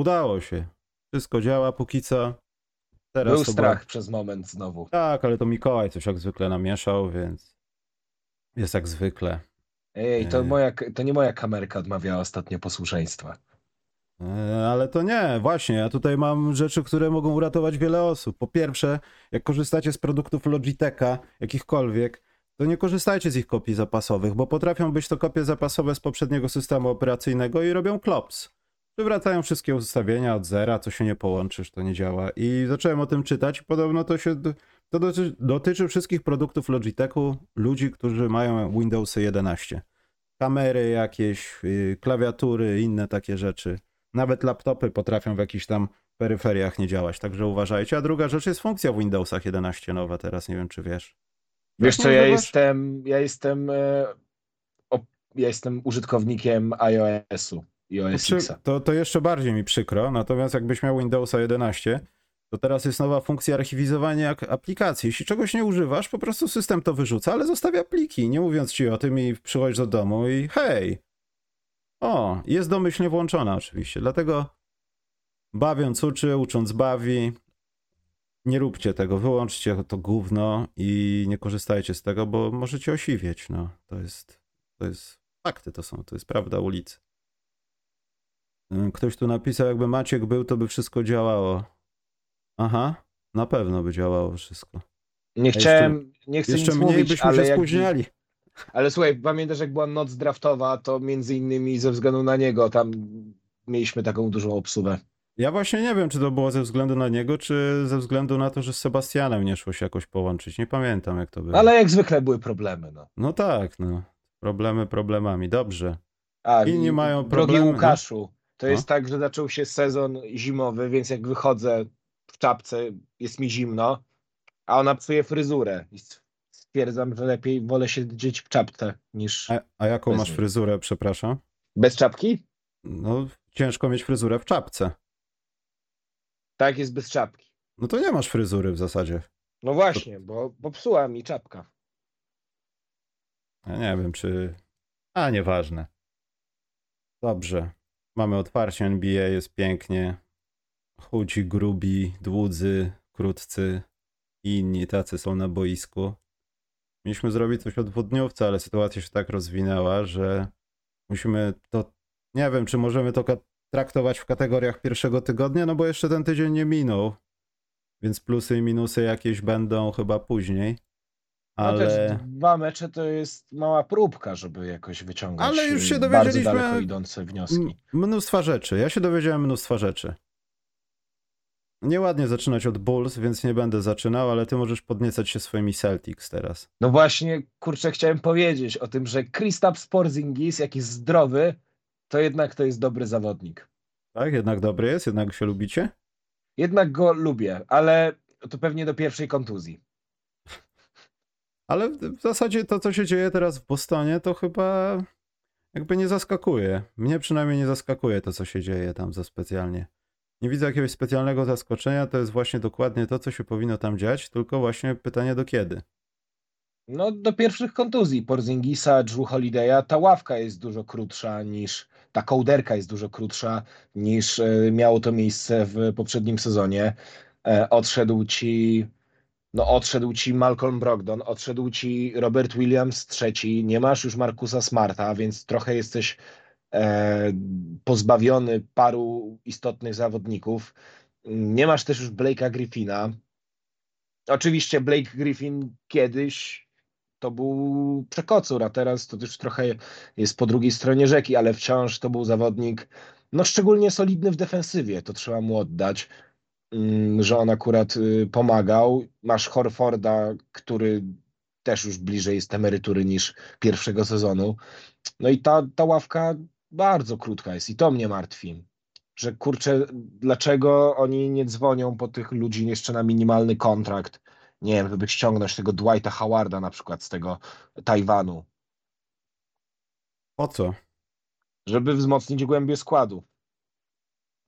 udało się. Wszystko działa póki co. Teraz Był strach była- przez moment znowu. Tak, ale to Mikołaj coś jak zwykle namieszał, więc jest jak zwykle. Ej, to, moja, to nie moja kamerka odmawiała ostatnio posłuszeństwa. E, Ale to nie, właśnie, ja tutaj mam rzeczy, które mogą uratować wiele osób. Po pierwsze, jak korzystacie z produktów Logitecha, jakichkolwiek, to nie korzystajcie z ich kopii zapasowych, bo potrafią być to kopie zapasowe z poprzedniego systemu operacyjnego i robią klops. Przywracają wszystkie ustawienia od zera, co się nie połączysz, to nie działa. I zacząłem o tym czytać i podobno to się to dotyczy, dotyczy wszystkich produktów Logitechu, ludzi, którzy mają Windowsy 11. Kamery jakieś, yy, klawiatury, inne takie rzeczy. Nawet laptopy potrafią w jakichś tam peryferiach nie działać, także uważajcie. A druga rzecz jest funkcja w Windowsach 11 nowa teraz, nie wiem czy wiesz. Wiesz co, ja używasz? jestem, ja jestem, e, ja jestem użytkownikiem iOS-u i OS Czy, Xa. to, to jeszcze bardziej mi przykro, natomiast jakbyś miał Windowsa 11, to teraz jest nowa funkcja archiwizowania jak aplikacji. Jeśli czegoś nie używasz, po prostu system to wyrzuca, ale zostawia pliki, nie mówiąc ci o tym i przychodzisz do domu i hej, o, jest domyślnie włączona oczywiście, dlatego bawiąc uczy, ucząc bawi, nie róbcie tego, wyłączcie to gówno i nie korzystajcie z tego, bo możecie osiwieć, no, to jest, to jest, fakty to są, to jest prawda ulicy. Y, Ktoś tu napisał, jakby Maciek był, to by wszystko działało. Aha, na pewno by działało wszystko. Nie jeszcze- chciałem, nie chcę Jeszcze nic mniej mówić, byśmy ale, się jak, spóźniali. ale słuchaj, pamiętasz jak była noc draftowa, to między innymi ze względu na niego tam mieliśmy taką dużą obsługę. Ja właśnie nie wiem, czy to było ze względu na niego, czy ze względu na to, że z Sebastianem nie szło się jakoś połączyć. Nie pamiętam, jak to było. Ale jak zwykle były problemy, no. No tak, no. Problemy problemami. Dobrze. A, Inni mają Drogi problemy, no. Łukaszu, to No. jest tak, że zaczął się sezon zimowy, więc jak wychodzę w czapce, jest mi zimno, a ona psuje fryzurę. I stwierdzam, że lepiej wolę siedzieć w czapce niż A, a jaką masz fryzurę, przepraszam? bez czapki. No, ciężko mieć fryzurę w czapce. Tak jest bez czapki. No to nie masz fryzury w zasadzie. No właśnie, bo popsuła mi czapka. Ja nie wiem, czy. A nieważne. Dobrze. Mamy otwarcie NBA, jest pięknie. Chudzi, grubi, dłudzy, krótcy i inni tacy są na boisku. Mieliśmy zrobić coś o dwudniówce, ale sytuacja się tak rozwinęła, że musimy to. Nie wiem, czy możemy to traktować w kategoriach pierwszego tygodnia, no bo jeszcze ten tydzień nie minął. Więc plusy i minusy jakieś będą chyba później. No Ale. też dwa mecze to jest mała próbka, żeby jakoś wyciągać Ale już się y, dowiedzieliśmy- bardzo daleko idące wnioski. Mnóstwa rzeczy. Ja się dowiedziałem mnóstwa rzeczy. Nieładnie zaczynać od Bulls, więc nie będę zaczynał, ale ty możesz podniecać się swoimi Celtics teraz. No właśnie, kurczę, chciałem powiedzieć o tym, że Kristaps Porzingis, jak jest zdrowy, to jednak to jest dobry zawodnik. Tak, jednak dobry jest, jednak się lubicie. Jednak go lubię, ale to pewnie do pierwszej kontuzji. Ale w zasadzie to, co się dzieje teraz w Bostonie, to chyba jakby nie zaskakuje. Mnie przynajmniej nie zaskakuje to, co się dzieje tam za specjalnie. Nie widzę jakiegoś specjalnego zaskoczenia, to jest właśnie dokładnie to, co się powinno tam dziać, tylko właśnie pytanie do kiedy. No do pierwszych kontuzji Porzingisa, Drew Holiday'a, ta ławka jest dużo krótsza niż, ta kołderka jest dużo krótsza niż e, miało to miejsce w poprzednim sezonie. E, Odszedł ci no odszedł ci Malcolm Brogdon, odszedł ci Robert Williams trzeci, nie masz już Markusa Smarta, więc trochę jesteś e, pozbawiony paru istotnych zawodników. Nie masz też już Blake'a Griffina. Oczywiście Blake Griffin kiedyś to był przekocur, a teraz to już trochę jest po drugiej stronie rzeki, ale wciąż to był zawodnik no szczególnie solidny w defensywie, to trzeba mu oddać że on akurat y, pomagał. Masz Horforda, który też już bliżej jest emerytury niż pierwszego sezonu. No i ta, ta ławka bardzo krótka jest i to mnie martwi. Że kurczę, dlaczego oni nie dzwonią po tych ludzi jeszcze na minimalny kontrakt? Nie wiem, żeby ściągnąć tego Dwighta Howarda na przykład z tego Tajwanu, Po co? żeby wzmocnić głębię składu.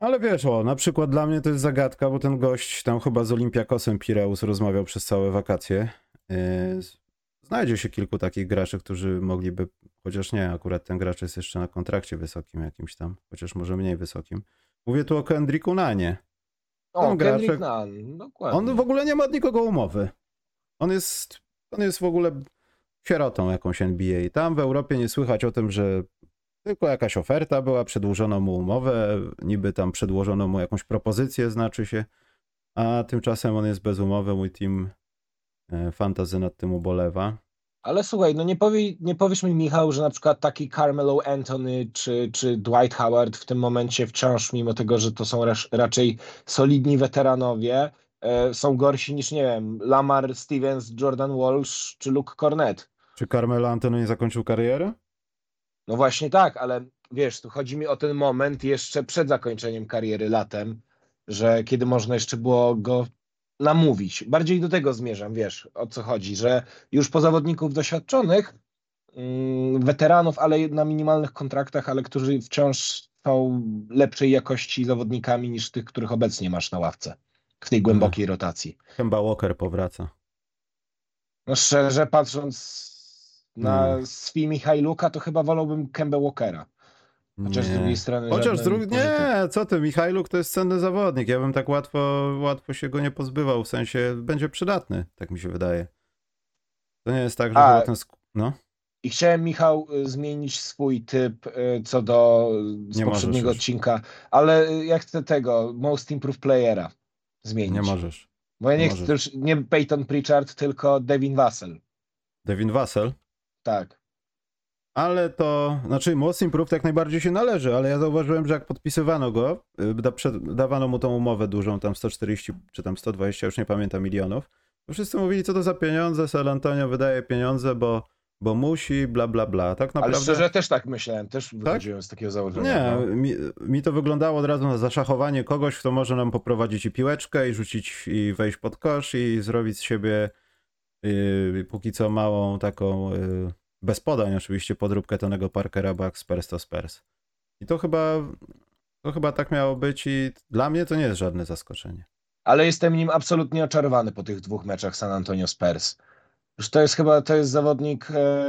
Ale wiesz, o, na przykład dla mnie to jest zagadka, bo ten gość tam chyba z Olympiakosem Pireus rozmawiał przez całe wakacje. Yy, Znajdzie się kilku takich graczy, którzy mogliby, chociaż nie, akurat ten gracz jest jeszcze na kontrakcie wysokim jakimś tam, chociaż może mniej wysokim, Mówię tu o Kendricku Nanie. O, Tam Kendrick Nunn, dokładnie. On w ogóle nie ma od nikogo umowy. On jest, on jest w ogóle sierotą jakąś NBA. Tam w Europie nie słychać o tym, że tylko jakaś oferta była, przedłużono mu umowę, niby tam przedłożono mu jakąś propozycję, znaczy się, a tymczasem on jest bez umowy, mój team e, fantazy nad tym ubolewa. Ale słuchaj, no nie, powie, nie powiesz mi, Michał, że na przykład taki Carmelo Anthony czy, czy Dwight Howard w tym momencie wciąż, mimo tego, że to są rasz, raczej solidni weteranowie, e, są gorsi niż, nie wiem, Lamar Stevens, Jordan Walsh czy Luke Cornett. Czy Carmelo Anthony nie zakończył karierę? No właśnie tak, ale wiesz, tu chodzi mi o ten moment jeszcze przed zakończeniem kariery latem, że kiedy można jeszcze było go namówić. Bardziej do tego zmierzam, wiesz, o co chodzi, że już po zawodników doświadczonych, mm, weteranów, ale na minimalnych kontraktach, ale którzy wciąż są lepszej jakości zawodnikami niż tych, których obecnie masz na ławce w tej głębokiej rotacji. Chyba Walker powraca. No szczerze patrząc na Hmm. Swi Michajluka, to chyba wolałbym Kemba Walkera. Chociaż z Nie. drugiej strony. Chociaż z drugiej. Nie, co ty, Michajluk to jest cenny zawodnik. Ja bym tak łatwo, łatwo się go nie pozbywał, w sensie będzie przydatny, tak mi się wydaje. To nie jest tak, że A. ten. sk- No, I chciałem, Michał, y, zmienić swój typ y, co do z Nie poprzedniego odcinka, ale y, ja chcę tego Most Improved Playera zmienić. nie możesz. Bo ja nie nie chcę możesz. już nie Peyton Pritchard, tylko Devin Vassell. Devin Vassell. Tak. Ale to, znaczy Most Improved jak najbardziej się należy, ale ja zauważyłem, że jak podpisywano go, y, da, przed, dawano mu tą umowę dużą, tam 140 czy tam 120, już nie pamiętam, milionów, to wszyscy mówili, co to za pieniądze, San Antonio wydaje pieniądze, bo, bo musi, bla, bla, bla. Tak naprawdę... Ale szczerze też tak myślałem, też wychodziłem z takiego założenia. Nie, no. mi, mi to wyglądało od razu na zaszachowanie kogoś, kto może nam poprowadzić i piłeczkę, i rzucić, i wejść pod kosz, i zrobić z siebie yy, póki co małą taką, yy, bez podań oczywiście, podróbkę Tonego Parkera, bo jak Spurs to Spurs. I to chyba, to chyba tak miało być i dla mnie to nie jest żadne zaskoczenie. Ale jestem nim absolutnie oczarowany po tych dwóch meczach San Antonio Spurs. Już to jest chyba, to jest zawodnik, e,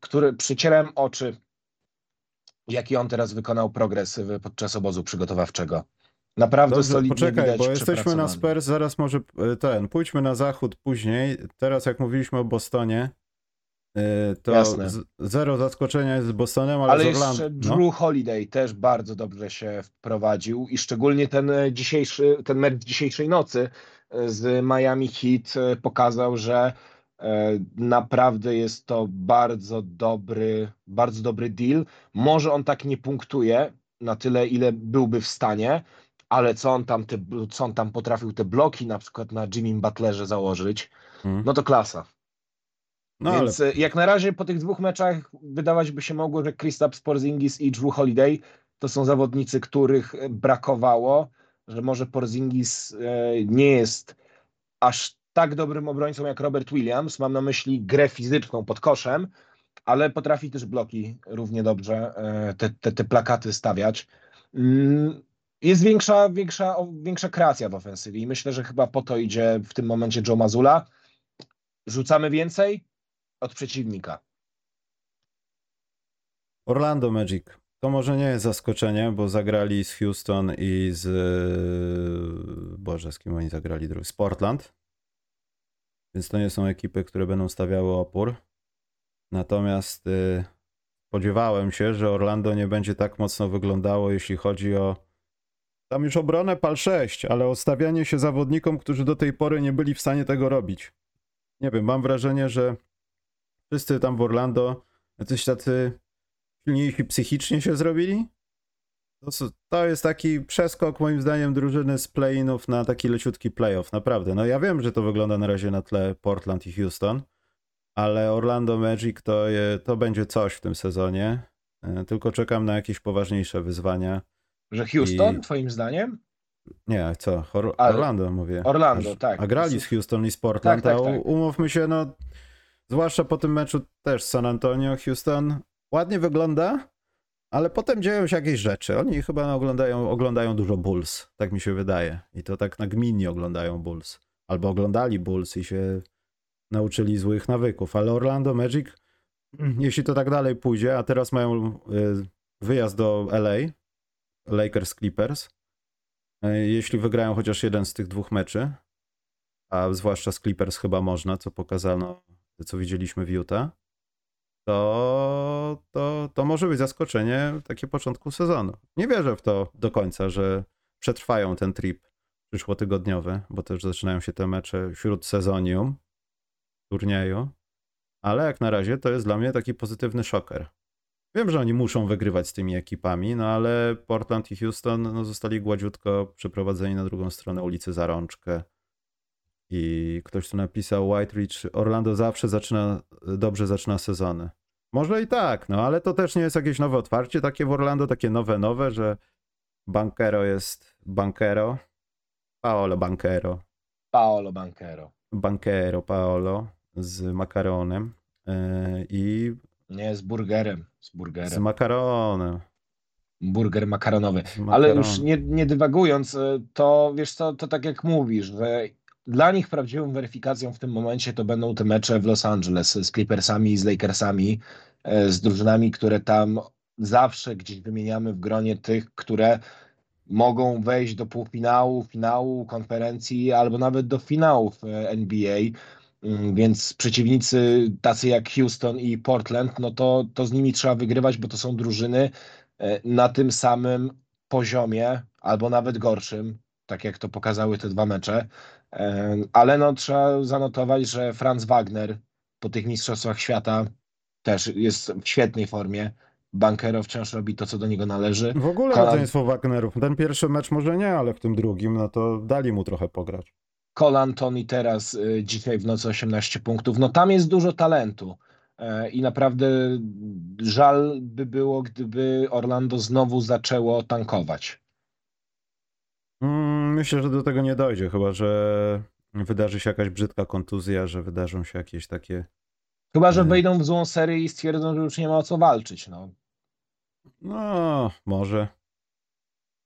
który przycierałem oczy, jaki on teraz wykonał progres podczas obozu przygotowawczego. Naprawdę Dobrze, solidnie poczekaj, widać bo jesteśmy na. Spurs, zaraz może y, ten, pójdźmy na zachód później. Teraz jak mówiliśmy o Bostonie, y, to Jasne. zero zaskoczenia jest z Bostonem, ale, Ale z jeszcze Orlando. no. Drew Holiday też bardzo dobrze się wprowadził i szczególnie ten e, dzisiejszy, ten mecz dzisiejszej nocy e, z Miami Heat e, pokazał, że e, naprawdę jest to bardzo dobry, bardzo dobry deal. Może on tak nie punktuje na tyle, ile byłby w stanie, ale co on tam, te, co on tam potrafił te bloki na przykład na Jimmy Butlerze założyć, Mm. no to klasa. No ale Więc e, jak na razie po tych dwóch meczach wydawać by się mogło, że Kristaps Porzingis i Drew Holiday to są zawodnicy, których e, brakowało, że może Porzingis e, nie jest aż tak dobrym obrońcą jak Robert Williams, mam na myśli grę fizyczną pod koszem, ale potrafi też bloki równie dobrze, te, te, te plakaty stawiać. Jest większa, większa, większa kreacja w ofensywie i myślę, że chyba po to idzie w tym momencie Joe Mazula. Rzucamy więcej, od przeciwnika. Orlando Magic. To może nie jest zaskoczenie, bo zagrali z Houston i z. Boże, z kim oni zagrali drugi? Z Portland. Więc to nie są ekipy, które będą stawiały opór. Natomiast y, spodziewałem się, że Orlando nie będzie tak mocno wyglądało, jeśli chodzi o. Tam już obronę pal 6, ale o stawianie się zawodnikom, którzy do tej pory nie byli w stanie tego robić. Nie wiem, mam wrażenie, że wszyscy tam w Orlando jacyś tacy silniejsi psychicznie się zrobili. To, to jest taki przeskok moim zdaniem drużyny z play-inów na taki leciutki playoff, naprawdę. No ja wiem, że to wygląda na razie na tle Portland i Houston, ale Orlando Magic to, je, to będzie coś w tym sezonie. E, Tylko czekam na jakieś poważniejsze wyzwania. Że Houston, I- twoim zdaniem? Nie, co? Or- Orlando mówię. Orlando, tak. A grali z Houston i z Portland, Tak, tak, tak. umówmy się, no zwłaszcza po tym meczu też San Antonio, Houston ładnie wygląda, ale potem dzieją się jakieś rzeczy. Oni chyba oglądają, oglądają dużo Bulls, tak mi się wydaje. I to tak nagminnie oglądają Bulls. Albo oglądali Bulls i się nauczyli złych nawyków. Ale Orlando Magic, jeśli to tak dalej pójdzie, a teraz mają y, wyjazd do LA, Lakers Clippers, E, jeśli wygrają chociaż jeden z tych dwóch meczy, a zwłaszcza z Clippers chyba można, co pokazano, co widzieliśmy w Utah, to, to, to może być zaskoczenie takie początku sezonu. Nie wierzę w to do końca, że przetrwają ten trip przyszłotygodniowy, bo też zaczynają się te mecze wśród sezonium turnieju, ale jak na razie to jest dla mnie taki pozytywny szoker. Wiem, że oni muszą wygrywać z tymi ekipami, no ale Portland i Houston no, zostali gładziutko przeprowadzeni na drugą stronę ulicy za rączkę. I ktoś tu napisał, White Ridge, Orlando zawsze zaczyna, dobrze zaczyna sezony. Może i tak, no ale to też nie jest jakieś nowe otwarcie takie w Orlando, takie nowe, nowe, że Bankero jest Bankero. Paolo Bankero. Paolo Bankero. Bankero Paolo z makaronem yy, i... Nie, z burgerem. Z burgerem. Z makaronem. Burger makaronowy. Ale już nie, nie dywagując, e, to wiesz co, to tak jak mówisz, że dla nich prawdziwą weryfikacją w tym momencie to będą te mecze w Los Angeles z Clippersami i z Lakersami, e, z drużynami, które tam zawsze gdzieś wymieniamy w gronie tych, które mogą wejść do półfinału, finału konferencji albo nawet do finałów e, NBA. Mm, więc przeciwnicy tacy jak Houston i Portland, no to, to z nimi trzeba wygrywać, bo to są drużyny e, na tym samym poziomie albo nawet gorszym, tak jak to pokazały te dwa mecze. E, ale no trzeba zanotować, że Franz Wagner po tych mistrzostwach świata też jest w świetnej formie. Bankero wciąż robi to, co do niego należy. W ogóle Kolan... rodzeństwo Wagnerów. Ten pierwszy mecz może nie, ale w tym drugim, no to dali mu trochę pograć. Cole Tony teraz y, dzisiaj w nocy 18 punktów. No tam jest dużo talentu. E, I naprawdę żal by było, gdyby Orlando znowu zaczęło tankować. Mm, myślę, że do tego nie dojdzie, chyba że wydarzy się jakaś brzydka kontuzja, że wydarzą się jakieś takie. Chyba, że e, wejdą w złą serię i stwierdzą, że już nie ma o co walczyć. No, no może.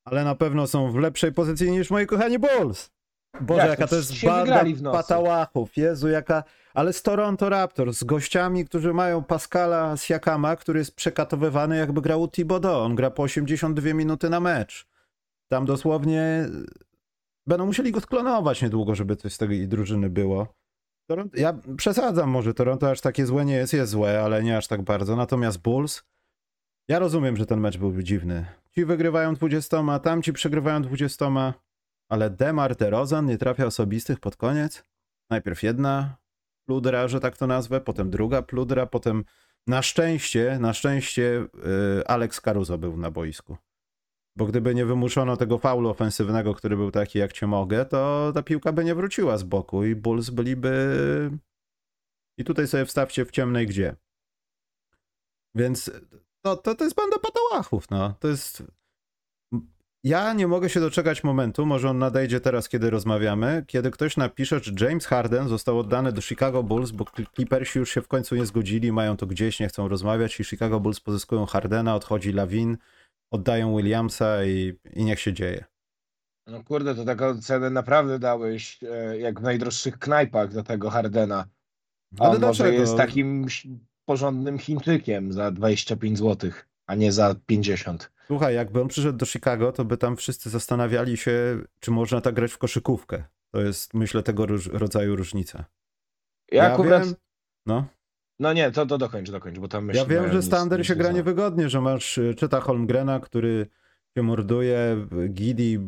Ale na pewno są w lepszej pozycji niż moi kochani Bulls. Boże, Jak jaka to, jest banda patałachów. Jezu, jaka... Ale z Toronto Raptors, z gościami, którzy mają Pascala Siakama, który jest przekatowywany jakby grał u Thibodeau. On gra po 82 minuty na mecz. Tam dosłownie będą musieli go sklonować niedługo, żeby coś z tej drużyny było. Toronto... Ja przesadzam może, Toronto aż takie złe nie jest, jest złe, ale nie aż tak bardzo. Natomiast Bulls, ja rozumiem, że ten mecz był dziwny. Ci wygrywają 20, tamci przegrywają 20. Ale Demar DeRozan nie trafia osobistych pod koniec. Najpierw jedna pludra, że tak to nazwę, potem druga pludra, potem na szczęście, na szczęście yy, Alex Caruso był na boisku. Bo gdyby nie wymuszono tego faulu ofensywnego, który był taki jak cię mogę, to ta piłka by nie wróciła z boku i Bulls byliby... I tutaj sobie wstawcie w ciemnej gdzie. Więc to, to, to jest banda patałachów, no. To jest ja nie mogę się doczekać momentu, może on nadejdzie teraz, kiedy rozmawiamy, kiedy ktoś napisze, że James Harden został oddany do Chicago Bulls, bo Clippersi już się w końcu nie zgodzili, mają to gdzieś, nie chcą rozmawiać i Chicago Bulls pozyskują Hardena, odchodzi Lawin, oddają Williamsa i, i niech się dzieje. No kurde, to taką cenę naprawdę dałeś, e, jak w najdroższych knajpach do tego Hardena. A Ale on dlaczego? może jest takim porządnym Chińczykiem za 25 zł, a nie za 50. Słuchaj, jakby on przyszedł do Chicago, to by tam wszyscy zastanawiali się, czy można tak grać w koszykówkę. To jest, myślę, tego rodzaju różnica. Ja, ja akurat... Wiem, no. No nie, to, to dokończ, dokończ, bo tam myślę... Ja wiem, że Stander się gra niewygodnie, że masz e, czyta Holmgrena, który cię morduje, Gidi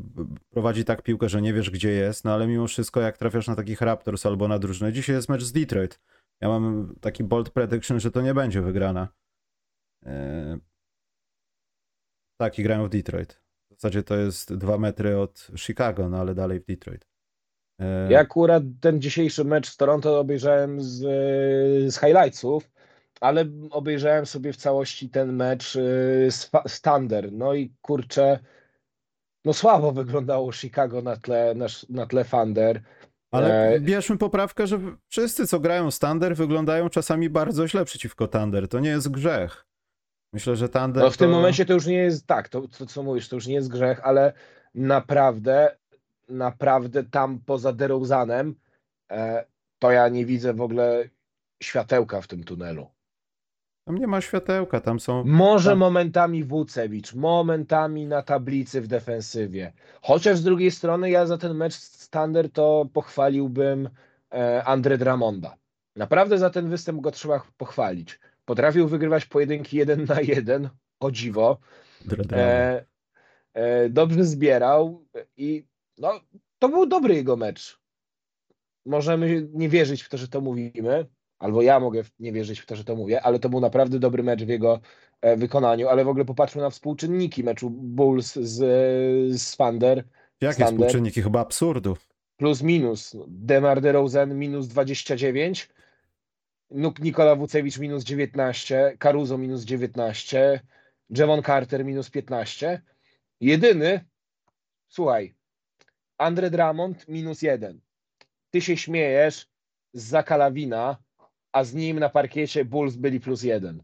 prowadzi tak piłkę, że nie wiesz, gdzie jest, no ale mimo wszystko, jak trafiasz na takich Raptors albo na drużynę, dzisiaj jest mecz z Detroit. Ja mam taki bold prediction, że to nie będzie wygrana. Tak, i grają w Detroit. W zasadzie to jest dwa metry od Chicago, no ale dalej w Detroit. E... Ja akurat ten dzisiejszy mecz z Toronto obejrzałem z, z highlightsów, ale obejrzałem sobie w całości ten mecz e, z, z Thunder. No i kurczę, no słabo wyglądało Chicago na tle, na, na tle Thunder. Ale e... bierzmy poprawkę, że wszyscy, co grają Thunder, wyglądają czasami bardzo źle przeciwko Thunder. To nie jest grzech. Myślę, że Thunder. No w to... tym momencie to już nie jest tak, to, to co mówisz, to już nie jest grzech, ale naprawdę, naprawdę tam poza DeRozanem e, to ja nie widzę w ogóle światełka w tym tunelu. Tam nie ma światełka, tam są... Może Tak. momentami Wucewicz, momentami na tablicy w defensywie. Chociaż z drugiej strony ja za ten mecz Standard to pochwaliłbym e, Andre Dramonda. Naprawdę za ten występ go trzeba pochwalić. Potrafił wygrywać pojedynki jeden na jeden, o dziwo. E, e, dobrze zbierał i no, to był dobry jego mecz. Możemy nie wierzyć w to, że to mówimy, albo ja mogę nie wierzyć w to, że to mówię, ale to był naprawdę dobry mecz w jego e, wykonaniu, ale w ogóle popatrzmy na współczynniki meczu Bulls z, z Fander, Jakie Standard. współczynniki? Chyba absurdu. plus minus. Demar DeRozan minus 29, Nuk Nikola Wucewicz minus 19, Caruso minus 19, Javon Carter minus 15. Jedyny, słuchaj, Andre Drummond minus 1. Ty się śmiejesz z Zakalawina, a z nim na parkiecie Bulls byli plus 1.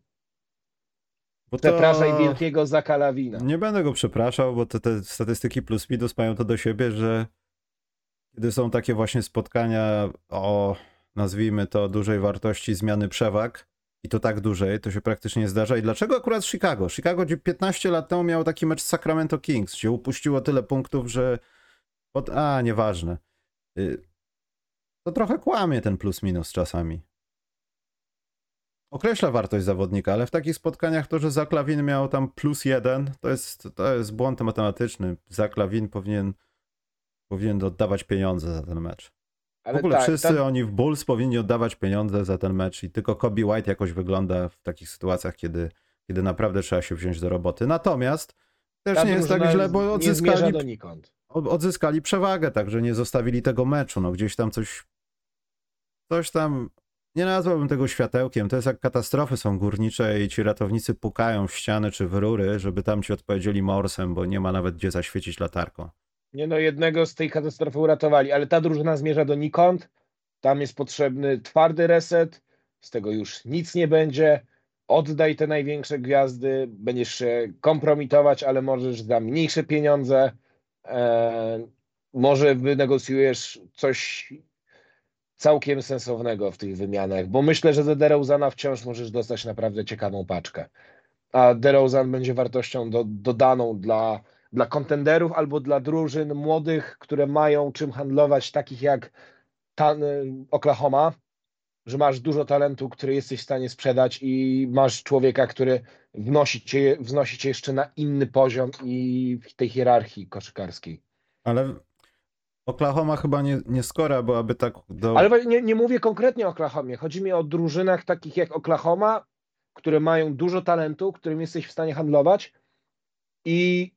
Bo to... Przepraszaj wielkiego Zakalawina. Nie będę go przepraszał, bo te, te statystyki plus minus mają to do siebie, że kiedy są takie właśnie spotkania o, nazwijmy to, dużej wartości zmiany przewag, i to tak dużej, to się praktycznie nie zdarza. I dlaczego akurat Chicago? Chicago gdzie 15 lat temu miało taki mecz z Sacramento Kings, gdzie upuściło tyle punktów, że... Pod... A, nieważne. Y, To trochę kłamie ten plus minus czasami. Określa wartość zawodnika, ale w takich spotkaniach to, że Zaklawin miał tam plus jeden, to jest, to jest błąd matematyczny. Zaklawin powinien, powinien oddawać pieniądze za ten mecz. W Ale ogóle tak, wszyscy tam- oni w Bulls powinni oddawać pieniądze za ten mecz i tylko Kobe White jakoś wygląda w takich sytuacjach, kiedy, kiedy naprawdę trzeba się wziąć do roboty. Natomiast też ta nie jest tak źle, bo odzyskali, odzyskali przewagę, także nie zostawili tego meczu. No gdzieś tam coś, coś tam, nie nazwałbym tego światełkiem. To jest jak katastrofy są górnicze i ci ratownicy pukają w ściany czy w rury, żeby tam ci odpowiedzieli morsem, bo nie ma nawet gdzie zaświecić latarką. Nie no, jednego z tej katastrofy uratowali, ale ta drużyna zmierza donikąd. Tam jest potrzebny twardy reset, z tego już nic nie będzie. Oddaj te największe gwiazdy, będziesz się kompromitować, ale możesz za mniejsze pieniądze. E, może wynegocjujesz coś całkiem sensownego w tych wymianach, bo myślę, że za DeRozana wciąż możesz dostać naprawdę ciekawą paczkę. A DeRozan będzie wartością do, dodaną dla, dla kontenderów albo dla drużyn młodych, które mają czym handlować, takich jak ta, Oklahoma, że masz dużo talentu, który jesteś w stanie sprzedać i masz człowieka, który wnosi cię, wznosi cię jeszcze na inny poziom i w tej hierarchii koszykarskiej. Ale Oklahoma chyba nie, nie skora byłaby tak do... Ale nie, nie mówię konkretnie o Oklahomie. Chodzi mi o drużynach takich jak Oklahoma, które mają dużo talentu, którym jesteś w stanie handlować i,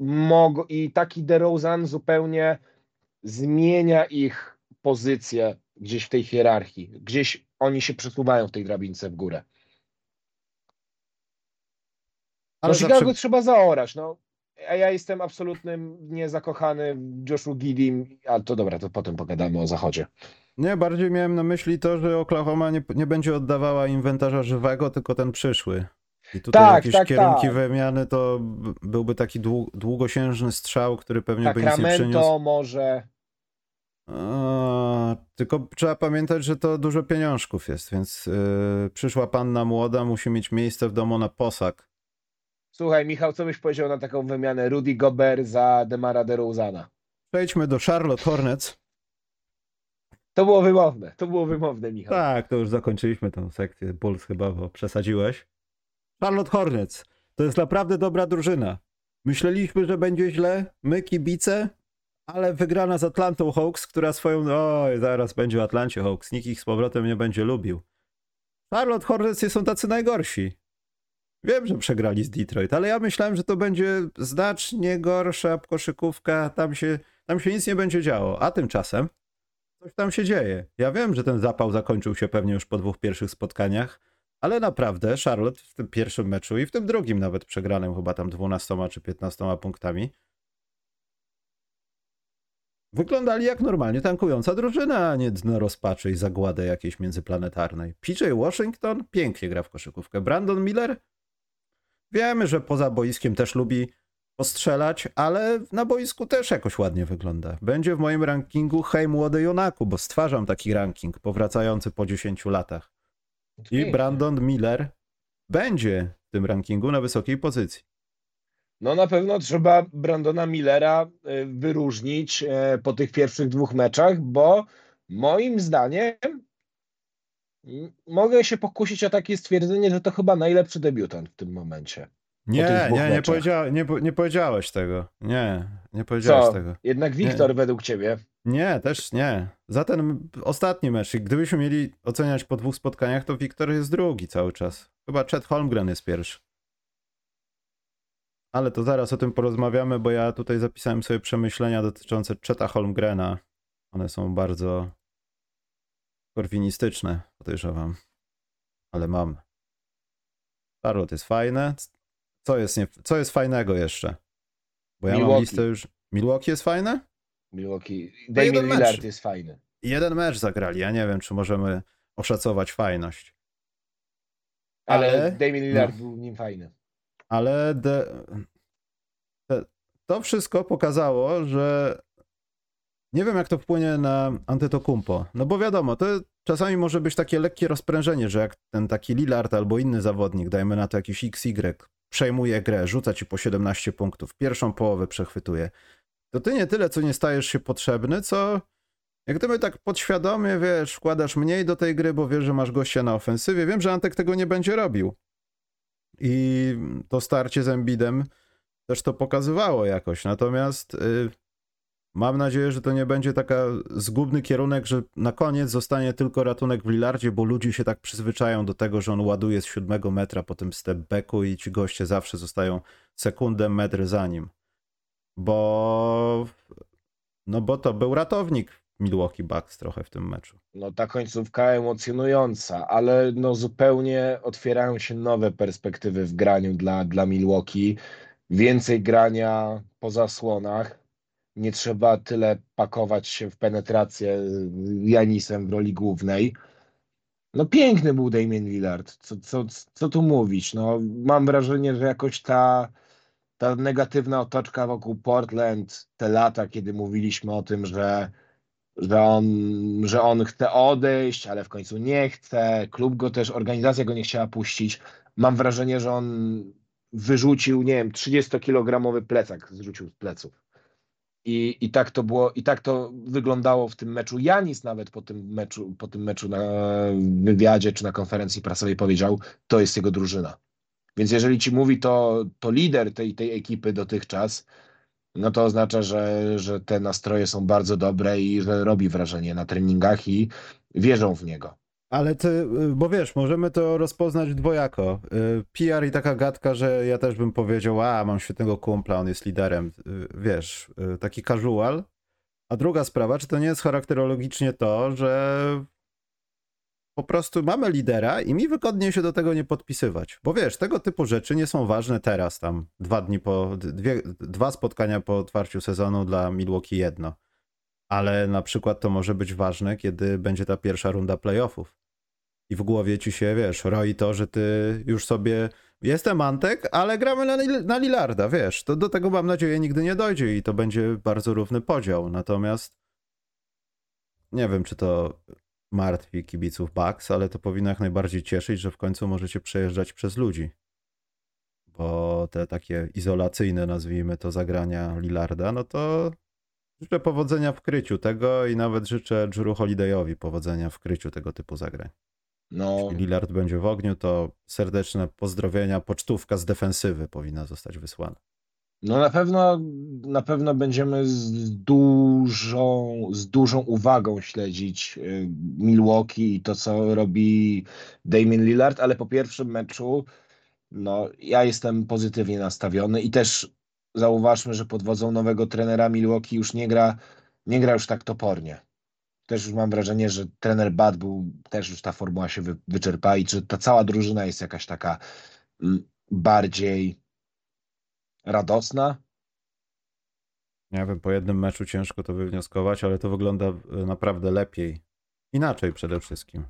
mog- i taki DeRozan zupełnie zmienia ich pozycję gdzieś w tej hierarchii. Gdzieś oni się przesuwają w tej drabince w górę. No Ale Chicago zawsze- trzeba zaorać. No. A ja jestem absolutnym niezakochany w Joshu Gidim, ale to dobra, to potem pogadamy o zachodzie. Nie, bardziej miałem na myśli to, że Oklahoma nie, nie będzie oddawała inwentarza żywego, tylko ten przyszły. I tutaj Tak, jakieś tak, kierunki tak. wymiany to byłby taki dłu- długosiężny strzał, który pewnie by nic nie Sacramento przyniósł. może. A, tylko trzeba pamiętać, że to dużo pieniążków jest, więc yy, przyszła panna młoda musi mieć miejsce w domu na posag. Słuchaj, Michał, co byś powiedział na taką wymianę Rudy Gobert za Demara DeRozana? Przejdźmy do Charlotte Hornets. To było wymowne, to było wymowne, Michał. Tak, to już zakończyliśmy tę sekcję Bulls chyba, bo przesadziłeś. Charlotte Hornets to jest naprawdę dobra drużyna. Myśleliśmy, że będzie źle, my kibice, ale wygrana z Atlantą Hawks, która swoją... Oj, zaraz będzie w Atlancie Hawks, nikt ich z powrotem nie będzie lubił. Charlotte Hornets nie są tacy najgorsi. Wiem, że przegrali z Detroit, ale ja myślałem, że to będzie znacznie gorsza koszykówka, tam się, tam się nic nie będzie działo, a tymczasem coś tam się dzieje. Ja wiem, że ten zapał zakończył się pewnie już po dwóch pierwszych spotkaniach, ale naprawdę Charlotte w tym pierwszym meczu i w tym drugim nawet przegranym chyba tam 12 czy 15 punktami wyglądali jak normalnie tankująca drużyna, a nie dno rozpaczy i zagładę jakiejś międzyplanetarnej. PJ Washington pięknie gra w koszykówkę. Brandon Miller wiemy, że poza boiskiem też lubi postrzelać, ale na boisku też jakoś ładnie wygląda. Będzie w moim rankingu hej młody Jonaku, bo stwarzam taki ranking powracający po 10 latach. I. Brandon Miller będzie w tym rankingu na wysokiej pozycji. No na pewno trzeba Brandona Millera y, wyróżnić e, po tych pierwszych dwóch meczach, bo moim zdaniem mogę się pokusić o takie stwierdzenie, że to chyba najlepszy debiutant w tym momencie. Nie, nie, nie, powiedzia, nie, nie powiedziałeś tego. Nie, nie powiedziałeś Co? tego. Jednak Wiktor według ciebie. Nie, też nie. Za ten ostatni mecz, gdybyśmy mieli oceniać po dwóch spotkaniach, to Wiktor jest drugi cały czas. Chyba Chet Holmgren jest pierwszy. Ale to zaraz o tym porozmawiamy, bo ja tutaj zapisałem sobie przemyślenia dotyczące Cheta Holmgrena. One są bardzo korwinistyczne, podejrzewam. Ale mam. Charlotte jest fajne. Co jest, nie, co jest fajnego jeszcze? Bo ja mam Milwaukee. listę już... Milwaukee jest fajne? Milwaukee. jeden Damian. Lillard jest fajny. jeden mecz zagrali. Ja nie wiem, czy możemy oszacować fajność. Ale, Ale- Damian Lillard no. był nim fajny. Ale de, to wszystko pokazało, że nie wiem, jak to wpłynie na Antetokumpo. No bo wiadomo, to czasami może być takie lekkie rozprężenie, że jak ten taki Lillard albo inny zawodnik, dajmy na to jakiś XY, przejmuje grę, rzuca ci po 17 punktów, pierwszą połowę przechwytuje, to ty nie tyle, co nie stajesz się potrzebny, co jak gdyby tak podświadomie, wiesz, wkładasz mniej do tej gry, bo wiesz, że masz gościa na ofensywie. Wiem, że Antek tego nie będzie robił. I to starcie z Embidem też to pokazywało jakoś. Natomiast y, mam nadzieję, że to nie będzie taka zgubny kierunek, że na koniec zostanie tylko ratunek w Lillardzie, bo ludzie się tak przyzwyczają do tego, że on ładuje z siódmego metra po tym stepbacku i ci goście zawsze zostają sekundę, metr za nim. Bo no bo to był ratownik Milwaukee Bucks trochę w tym meczu. No ta końcówka emocjonująca, ale no zupełnie otwierają się nowe perspektywy w graniu dla, dla Milwaukee. Więcej grania po zasłonach. Nie trzeba tyle pakować się w penetrację Janisem w roli głównej. No piękny był Damian Lillard. Co, co, co tu mówić? No, mam wrażenie, że jakoś ta, ta negatywna otoczka wokół Portland, te lata, kiedy mówiliśmy o tym, że że on, że on chce odejść, ale w końcu nie chce. Klub go też, organizacja go nie chciała puścić. Mam wrażenie, że on wyrzucił, nie wiem, 30-kilogramowy plecak, zrzucił z pleców. I, I tak to było, i tak to wyglądało w tym meczu. Janis nawet po tym meczu, po tym meczu na wywiadzie czy na konferencji prasowej powiedział, to jest jego drużyna. Więc jeżeli ci mówi to, to lider tej, tej ekipy dotychczas, no to oznacza, że, że te nastroje są bardzo dobre i że robi wrażenie na treningach i wierzą w niego. Ale ty, bo wiesz, możemy to rozpoznać dwojako. Y, PR i taka gadka, że ja też bym powiedział, a mam świetnego kumpla, on jest liderem. Y, Wiesz, y, taki casual. A druga sprawa, czy to nie jest charakterologicznie to, że po prostu mamy lidera i mi wygodnie się do tego nie podpisywać. Bo wiesz, tego typu rzeczy nie są ważne teraz, tam dwa dni po, dwie, dwa spotkania po otwarciu sezonu dla Milwaukee jedno. Ale na przykład to może być ważne, kiedy będzie ta pierwsza runda playoffów. I w głowie ci się, wiesz, roi to, że ty już sobie jestem Antek, ale gramy na, na Lillarda, wiesz. To do tego mam nadzieję nigdy nie dojdzie i to będzie bardzo równy podział. Natomiast nie wiem, czy to martwi kibiców Bucks, ale to powinno jak najbardziej cieszyć, że w końcu możecie przejeżdżać przez ludzi. Bo te takie izolacyjne, nazwijmy to, zagrania Lillarda, no to życzę powodzenia w kryciu tego i nawet życzę Drew Holidayowi powodzenia w kryciu tego typu zagrań. No, Jeśli Lillard będzie w ogniu, to serdeczne pozdrowienia, pocztówka z defensywy powinna zostać wysłana. No na pewno na pewno będziemy z dużą, z dużą uwagą śledzić y, Milwaukee i to, co robi Damian Lillard, ale po pierwszym meczu no, ja jestem pozytywnie nastawiony i też zauważmy, że pod wodzą nowego trenera Milwaukee już nie gra, nie gra już tak topornie. Też już mam wrażenie, że trener Bad był, też już ta formuła się wy, i że ta cała drużyna jest jakaś taka mm, bardziej radosna. Nie wiem, po jednym meczu ciężko to wywnioskować, ale to wygląda e, naprawdę lepiej. Inaczej przede wszystkim.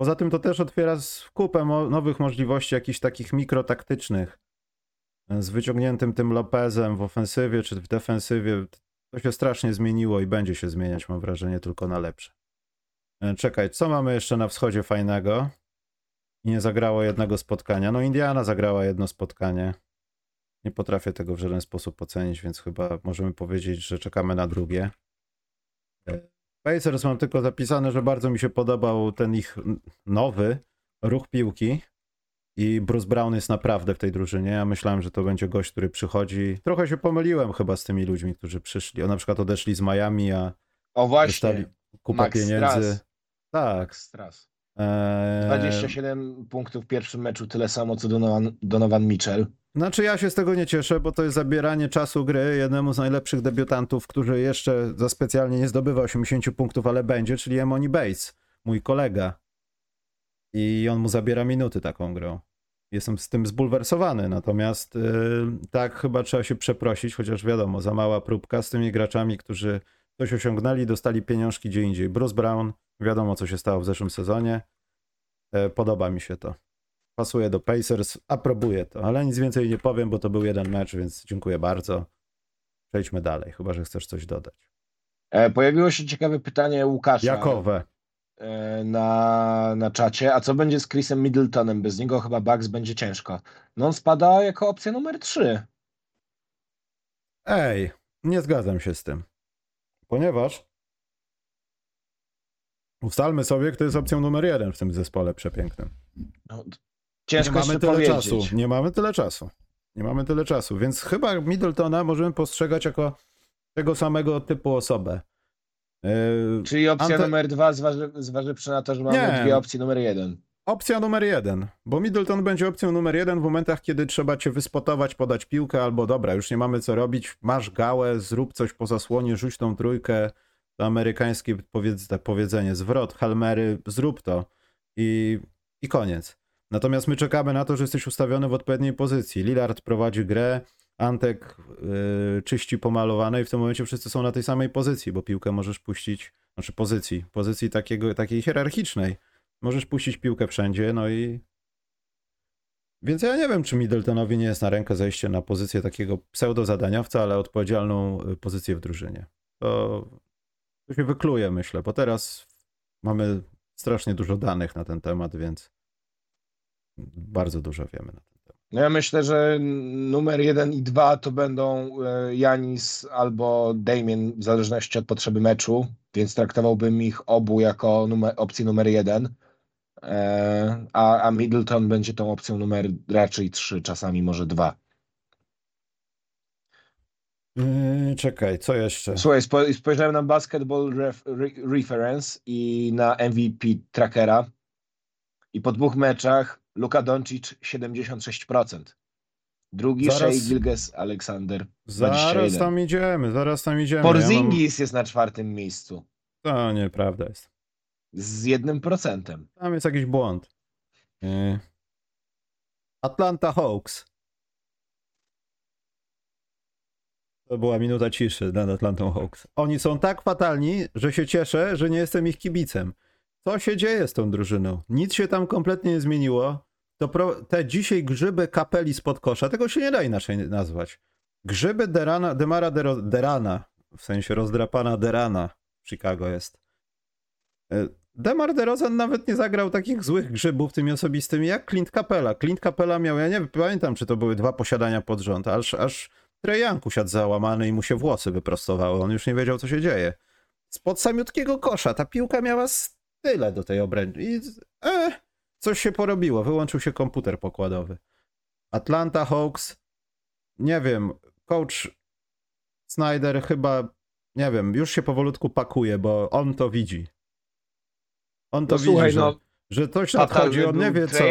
Poza tym to też otwiera kupę nowych możliwości, jakichś takich mikrotaktycznych. E, Z wyciągniętym tym Lopezem w ofensywie czy w defensywie. To się strasznie zmieniło i będzie się zmieniać, mam wrażenie, tylko na lepsze. E, Czekaj, co mamy jeszcze na wschodzie fajnego? i nie zagrało jednego spotkania. No Indiana zagrała jedno spotkanie. Nie potrafię tego w żaden sposób ocenić, więc chyba możemy powiedzieć, że czekamy na drugie. E, Pacers mam tylko zapisane, że bardzo mi się podobał ten ich nowy ruch piłki i Bruce Brown jest naprawdę w tej drużynie. Ja myślałem, że to będzie gość, który przychodzi. Trochę się pomyliłem chyba z tymi ludźmi, którzy przyszli. O, na przykład odeszli z Miami, a O właśnie, dostali kupę Max pieniędzy. Strass. Tak. Stras. Eee, 27 punktów w pierwszym meczu, tyle samo co Donovan, Donovan Mitchell. Znaczy ja się z tego nie cieszę, bo to jest zabieranie czasu gry jednemu z najlepszych debiutantów, który jeszcze za specjalnie nie zdobywa 80 punktów, ale będzie, czyli Emoni Bates, mój kolega. I on mu zabiera minuty taką grą. Jestem z tym zbulwersowany, natomiast yy, tak chyba trzeba się przeprosić, chociaż wiadomo, za mała próbka z tymi graczami, którzy coś osiągnęli, dostali pieniążki gdzie indziej. Bruce Brown, wiadomo co się stało w zeszłym sezonie. E, Podoba mi się to pasuje do Pacers, aprobuję to, ale nic więcej nie powiem, bo to był jeden mecz, więc dziękuję bardzo. Przejdźmy dalej, chyba że chcesz coś dodać. E, pojawiło się ciekawe pytanie Łukasza Jakowe. e, na, na czacie. A co będzie z Chrisem Middletonem? Bez niego chyba Bucks będzie ciężko. No on spada jako opcja numer 3. Ej, nie zgadzam się z tym. Ponieważ ustalmy sobie, kto jest opcją numer jeden w tym zespole przepięknym. No, ciężko nie mamy tyle powiedzieć. czasu. Nie mamy tyle czasu. Nie mamy tyle czasu, więc chyba Middletona możemy postrzegać jako tego samego typu osobę. Yy, Czyli opcja Ante- numer 2 zważy, zważywszy na to, że mamy Nie. dwie opcje numer 1. Opcja numer jeden, bo Middleton będzie opcją numer jeden w momentach, kiedy trzeba cię wyspotować, podać piłkę, albo dobra, już nie mamy co robić, masz gałę, zrób coś po zasłonie, rzuć tą trójkę, to amerykańskie powiedz, tak powiedzenie, zwrot, halmery, zrób to i, i koniec. Natomiast my czekamy na to, że jesteś ustawiony w odpowiedniej pozycji. Lillard prowadzi grę, Antek yy, czyści pomalowane i w tym momencie wszyscy są na tej samej pozycji, bo piłkę możesz puścić, znaczy pozycji, pozycji takiego, takiej hierarchicznej. Możesz puścić piłkę wszędzie, no i. Więc ja nie wiem, czy Middletonowi nie jest na rękę zejście na pozycję takiego pseudo-zadaniowca, ale odpowiedzialną y, pozycję w drużynie. To, to się wykluje, myślę, bo teraz mamy strasznie dużo danych na ten temat, więc bardzo dużo wiemy na ten temat. No ja myślę, że numer 1 i 2 to będą e, Janis albo Damien, w zależności od potrzeby meczu, więc traktowałbym ich obu jako numer, opcję numer 1. A, a Middleton będzie tą opcją numer raczej 3, czasami może 2. Yy, czekaj, co jeszcze? Słuchaj, spo, spojrzałem na Basketball ref, re, Reference i na MVP trackera i po dwóch meczach Luka Doncic 76%. Drugi Zaraz- Shea Gilges Aleksander. Zaraz 21. tam idziemy, zaraz tam idziemy. Ja Porzingis jest na czwartym miejscu mam... To nieprawda jest. z jednym procentem. Tam jest jakiś błąd. Yy. Atlanta Hawks. To była minuta ciszy nad Atlantą Hawks. Oni są tak fatalni, że się cieszę, że nie jestem ich kibicem. Co się dzieje z tą drużyną? Nic się tam kompletnie nie zmieniło. To pro... te dzisiaj grzyby kapeli spod kosza, tego się nie da inaczej nazwać. Grzyby Derana, Demara Dero, Derana, w sensie rozdrapana Derana w Chicago jest. E, Demar DeRozan nawet nie zagrał takich złych grzybów tymi osobistymi jak Clint Capella. Clint Capella miał, ja nie pamiętam, czy to były dwa posiadania pod rząd, aż, aż Young usiadł załamany i mu się włosy wyprostowały. On już nie wiedział, co się dzieje. Spod samiutkiego kosza ta piłka miała tyle do tej obręczy. I e, coś się porobiło. Wyłączył się komputer pokładowy. Atlanta Hawks, nie wiem, coach Snyder chyba, nie wiem, już się powolutku pakuje, bo on to widzi. On to No słuchaj, widzi, że, no, że coś nadchodzi, on nie był wie co.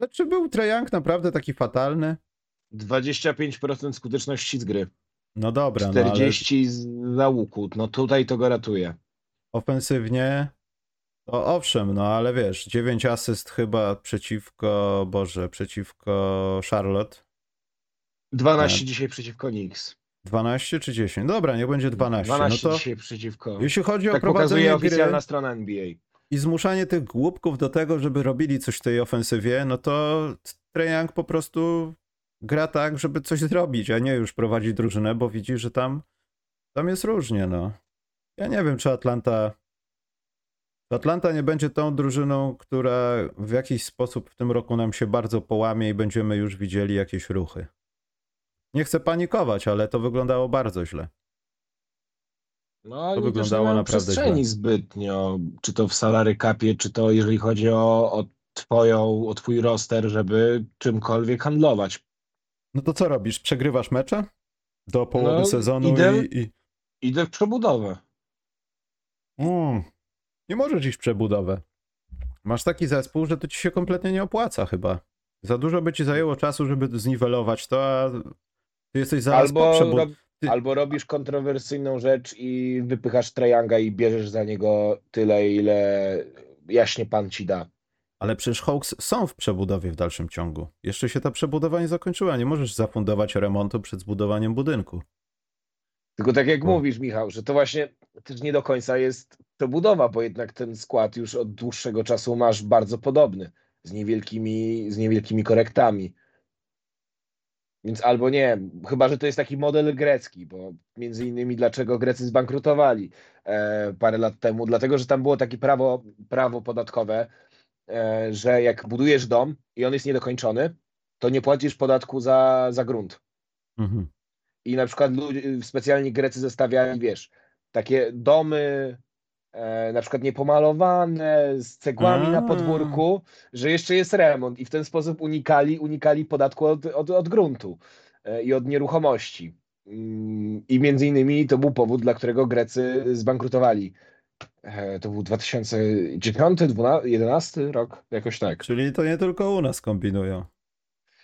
Ale czy był Trae Young naprawdę taki fatalny? 25% skuteczności z gry. No dobra, no ale 40 z za łuku. No tutaj to go ratuje. ofensywnie to owszem, no ale wiesz, 9 asyst chyba przeciwko, Boże, przeciwko Charlotte. 12 Tak. dzisiaj przeciwko Knicks. 12 czy 10? Dobra, niech będzie 12. 12 no to dzisiaj przeciwko. jeśli chodzi o Tak pokazuje prowadzenie gry oficjalna strona NBA. i zmuszanie tych głupków do tego, żeby robili coś w tej ofensywie, no to Trae Young po prostu gra tak, żeby coś zrobić, a nie już prowadzi drużynę, bo widzi, że tam, tam jest różnie, no. Ja nie wiem, czy Atlanta Atlanta nie będzie tą drużyną, która w jakiś sposób w tym roku nam się bardzo połamie i będziemy już widzieli jakieś ruchy. Nie chcę panikować, ale to wyglądało bardzo źle. No, to wyglądało też nie naprawdę przestrzeni źle. zbytnio, czy to w salary capie, czy to jeżeli chodzi o, o, twoją, o twój roster, żeby czymkolwiek handlować. No to co robisz? Przegrywasz mecze? Do połowy no, sezonu idę, i, i... Idę w przebudowę. Mm, nie możesz iść w przebudowę. Masz taki zespół, że to ci się kompletnie nie opłaca chyba. Za dużo by ci zajęło czasu, żeby zniwelować to, a ty jesteś zaraz albo, po przebu... ty... albo robisz kontrowersyjną rzecz i wypychasz Trajanga i bierzesz za niego tyle, ile jaśnie pan ci da. Ale przecież Hawks są w przebudowie w dalszym ciągu. Jeszcze się ta przebudowa nie zakończyła. Nie możesz zafundować remontu przed zbudowaniem budynku. Tylko tak jak mówisz, Michał, że to właśnie też nie do końca jest przebudowa, bo jednak ten skład już od dłuższego czasu masz bardzo podobny, z niewielkimi, z niewielkimi korektami. Więc albo nie, chyba że to jest taki model grecki, bo między innymi dlaczego Grecy zbankrutowali e, parę lat temu, dlatego że tam było takie prawo, prawo podatkowe, że jak budujesz dom i on jest niedokończony, to nie płacisz podatku za, za grunt. Mhm. I na przykład ludzie, specjalnie Grecy zestawiali, wiesz, takie domy e, na przykład niepomalowane, z cegłami A. na podwórku, że jeszcze jest remont i w ten sposób unikali, unikali podatku od, od, od gruntu e, i od nieruchomości. Mm, I między innymi to był powód, dla którego Grecy zbankrutowali. E, to był 2010, 2011 rok, jakoś tak. Czyli to nie tylko u nas kombinują.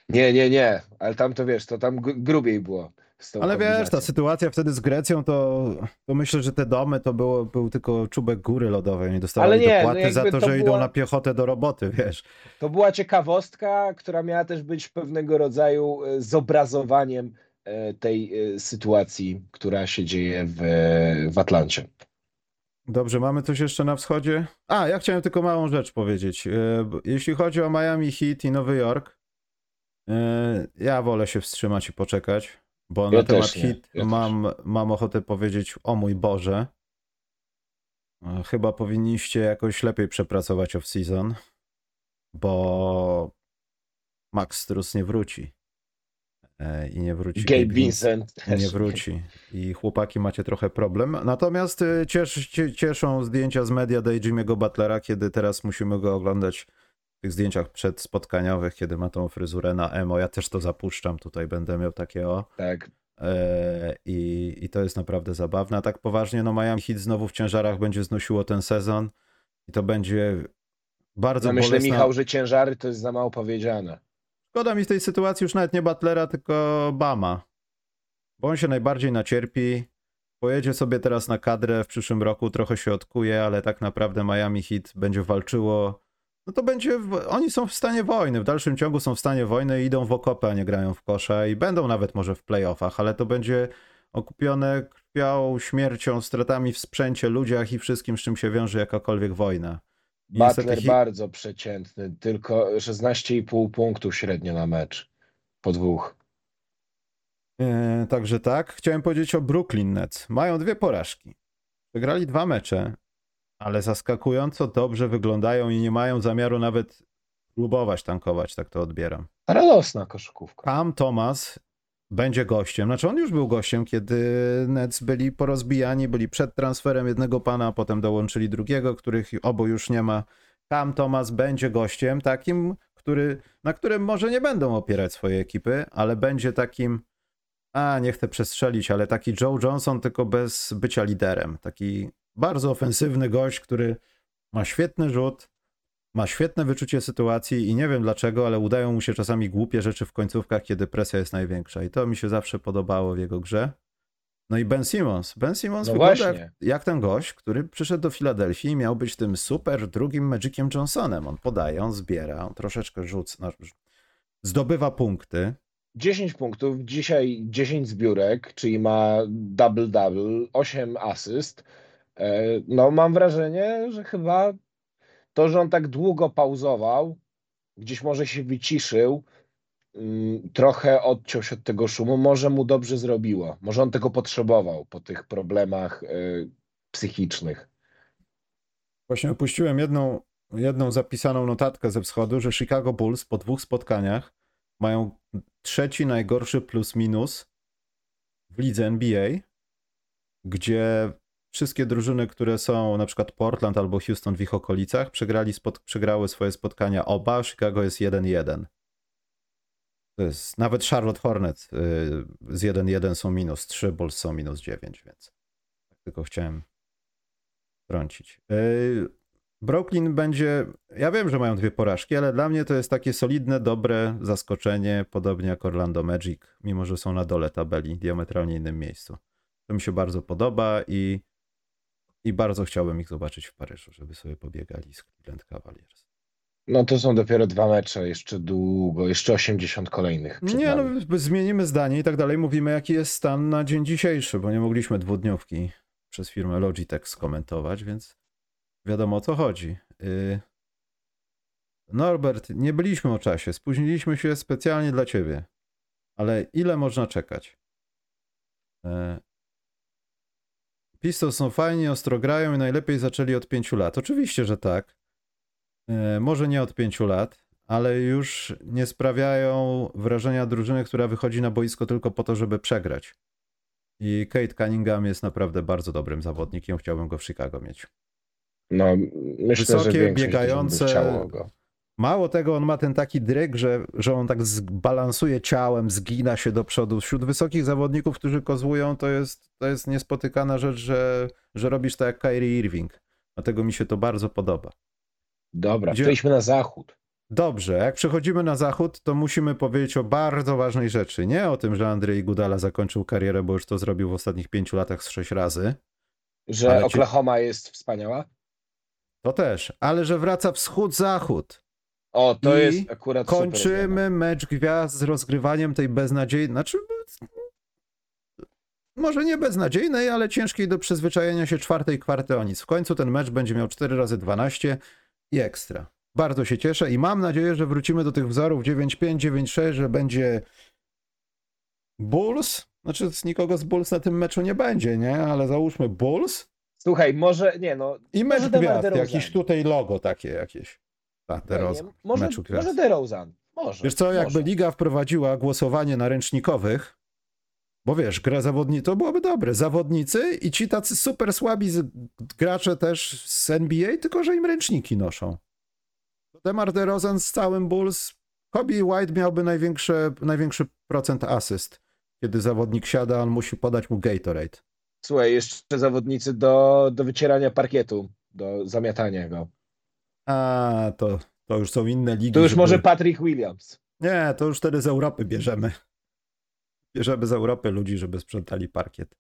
Nie, nie, nie, ale tam to wiesz, to tam grubiej było. Ale wiesz, ta sytuacja wtedy z Grecją, to, to myślę, że te domy to było, był tylko czubek góry lodowej. Nie dostawali Ale nie, no dopłaty no za to, to że była... idą na piechotę do roboty, wiesz. To była ciekawostka, która miała też być pewnego rodzaju e, zobrazowaniem e, tej sytuacji, która się dzieje w, w Atlancie. Dobrze, mamy coś jeszcze na wschodzie? A, ja chciałem tylko małą rzecz powiedzieć. Jeśli chodzi o Miami Heat i Nowy Jork, ja wolę się wstrzymać i poczekać bo ja na temat hit ja mam, mam ochotę powiedzieć, o mój Boże, e, chyba powinniście jakoś lepiej przepracować off-season, bo Max Strus nie wróci. E, I nie wróci. Gabe Vincent. Nie wróci. I chłopaki macie trochę problem. Natomiast e, ciesz, cieszą zdjęcia z media Day Jimmy'ego Butlera, kiedy teraz musimy go oglądać w tych zdjęciach przedspotkaniowych, kiedy ma tą fryzurę na emo. Ja też to zapuszczam, tutaj będę miał takie o. Tak. E, I, I to jest naprawdę zabawne. A tak poważnie, no Miami Heat znowu w ciężarach będzie znosiło ten sezon i to będzie bardzo no myślę, bolesna... Michał, że ciężary to jest za mało powiedziane. Szkoda mi w tej sytuacji już nawet nie Butlera, tylko Bama. Bo on się najbardziej nacierpi. Pojedzie sobie teraz na kadrę w przyszłym roku, trochę się odkuje, ale tak naprawdę Miami Heat będzie walczyło no to będzie, oni są w stanie wojny, w dalszym ciągu są w stanie wojny i idą w okopy, a nie grają w kosze i będą nawet może w playoffach, ale to będzie okupione krwią, śmiercią, stratami w sprzęcie, ludziach i wszystkim, z czym się wiąże jakakolwiek wojna. Butler niestety... bardzo przeciętny, tylko 16,5 punktów średnio na mecz po dwóch. Yy, także tak. Chciałem powiedzieć o Brooklyn Nets. Mają dwie porażki. Wygrali dwa mecze ale zaskakująco dobrze wyglądają i nie mają zamiaru nawet próbować tankować, tak to odbieram. Radosna koszykówka. Tam Thomas będzie gościem. Znaczy on już był gościem, kiedy Nets byli porozbijani, byli przed transferem jednego pana, a potem dołączyli drugiego, których obu już nie ma. Tam Thomas będzie gościem takim, który, na którym może nie będą opierać swoje ekipy, ale będzie takim, a nie chcę przestrzelić, ale taki Joe Johnson, tylko bez bycia liderem. Taki bardzo ofensywny gość, który ma świetny rzut, ma świetne wyczucie sytuacji i nie wiem dlaczego, ale udają mu się czasami głupie rzeczy w końcówkach, kiedy presja jest największa. I to mi się zawsze podobało w jego grze. No i Ben Simmons. Ben Simmons no wygląda jak, jak, ten gość, który przyszedł do Filadelfii i miał być tym super drugim Magiciem Johnsonem. On podaje, on zbiera, on troszeczkę rzuca, zdobywa punkty. 10 punktów, dzisiaj 10 zbiórek, czyli ma double-double, 8 asyst. E, no, mam wrażenie, że chyba to, że on tak długo pauzował, gdzieś może się wyciszył, mm, trochę odciął się od tego szumu, może mu dobrze zrobiło. Może on tego potrzebował po tych problemach e, psychicznych. Właśnie opuściłem jedną, jedną zapisaną notatkę ze wschodu, że Chicago Bulls po dwóch spotkaniach mają trzeci najgorszy plus minus w lidze NBA, gdzie wszystkie drużyny, które są na przykład Portland albo Houston w ich okolicach, przegrali spod, przegrały swoje spotkania oba, Chicago jest 1-1. To jest, nawet Charlotte Hornets y, z 1-1 są minus 3, Bulls są minus 9, więc tak tylko chciałem trącić. Y, Brooklyn będzie, ja wiem, że mają dwie porażki, ale dla mnie to jest takie solidne, dobre zaskoczenie, podobnie jak Orlando Magic, mimo że są na dole tabeli, diametralnie innym miejscu. To mi się bardzo podoba i, i bardzo chciałbym ich zobaczyć w Paryżu, żeby sobie pobiegali z Cleveland Cavaliers. No to są dopiero dwa mecze, jeszcze długo, jeszcze 80 kolejnych. Nie, nami. no zmienimy zdanie i tak dalej. Mówimy, jaki jest stan na dzień dzisiejszy, bo nie mogliśmy dwudniówki przez firmę Logitech skomentować, więc wiadomo o co chodzi. Yy... Norbert, nie byliśmy o czasie, spóźniliśmy się specjalnie dla ciebie. Ale ile można czekać? E... Pistols są fajni, ostro grają i najlepiej zaczęli od pięciu lat. Oczywiście, że tak. E, Może nie od pięciu lat, ale już nie sprawiają wrażenia drużyny, która wychodzi na boisko tylko po to, żeby przegrać. I Kate Cunningham jest naprawdę bardzo dobrym zawodnikiem. Chciałbym go w Chicago mieć. No, myślę, Wysokie, że biegające- go. Mało tego, on ma ten taki dryg, że, że on tak balansuje ciałem, zgina się do przodu. Wśród wysokich zawodników, którzy kozłują, to jest, to jest niespotykana rzecz, że, że robisz tak jak Kyrie Irving. Dlatego mi się to bardzo podoba. Dobra, Gdzie- przejdźmy na zachód. Dobrze, jak przechodzimy na zachód, to musimy powiedzieć o bardzo ważnej rzeczy. Nie o tym, że Andrzej Gudala zakończył karierę, bo już to zrobił w ostatnich pięciu latach z sześć razy. Że Ale ci- Oklahoma jest wspaniała? To też, ale że wraca wschód-zachód. O, to I jest akurat super. Kończymy mecz gwiazd z rozgrywaniem tej beznadziejnej, znaczy może nie beznadziejnej, ale ciężkiej do przyzwyczajenia się czwartej kwarty o nic. W końcu ten mecz będzie miał 4 razy 12 i ekstra. Bardzo się cieszę i mam nadzieję, że wrócimy do tych wzorów 9-5, 9-6, że będzie Bulls. Znaczy nikogo z Bulls na tym meczu nie będzie, nie? Ale załóżmy Bulls Słuchaj, może, nie no, i mecz gwiazd. Jakiś tutaj logo takie jakieś. Nie, DeRozan. może, może DeRozan. Może. Wiesz co, jakby może. liga wprowadziła głosowanie na ręcznikowych, bo wiesz, gra zawodni to byłoby dobre. Zawodnicy i ci tacy super słabi gracze też z NBA, tylko że im ręczniki noszą. Demar DeRozan z całym Bulls, Kobe White miałby największe, największy procent asyst. Kiedy zawodnik siada, on musi podać mu Gatorade. Słuchaj, jeszcze zawodnicy do, do wycierania parkietu, do zamiatania go. A, to, to już są inne ligi. To już żeby- może Patrick Williams. Nie, to już wtedy z Europy bierzemy. Bierzemy z Europy ludzi, żeby sprzątali parkiet.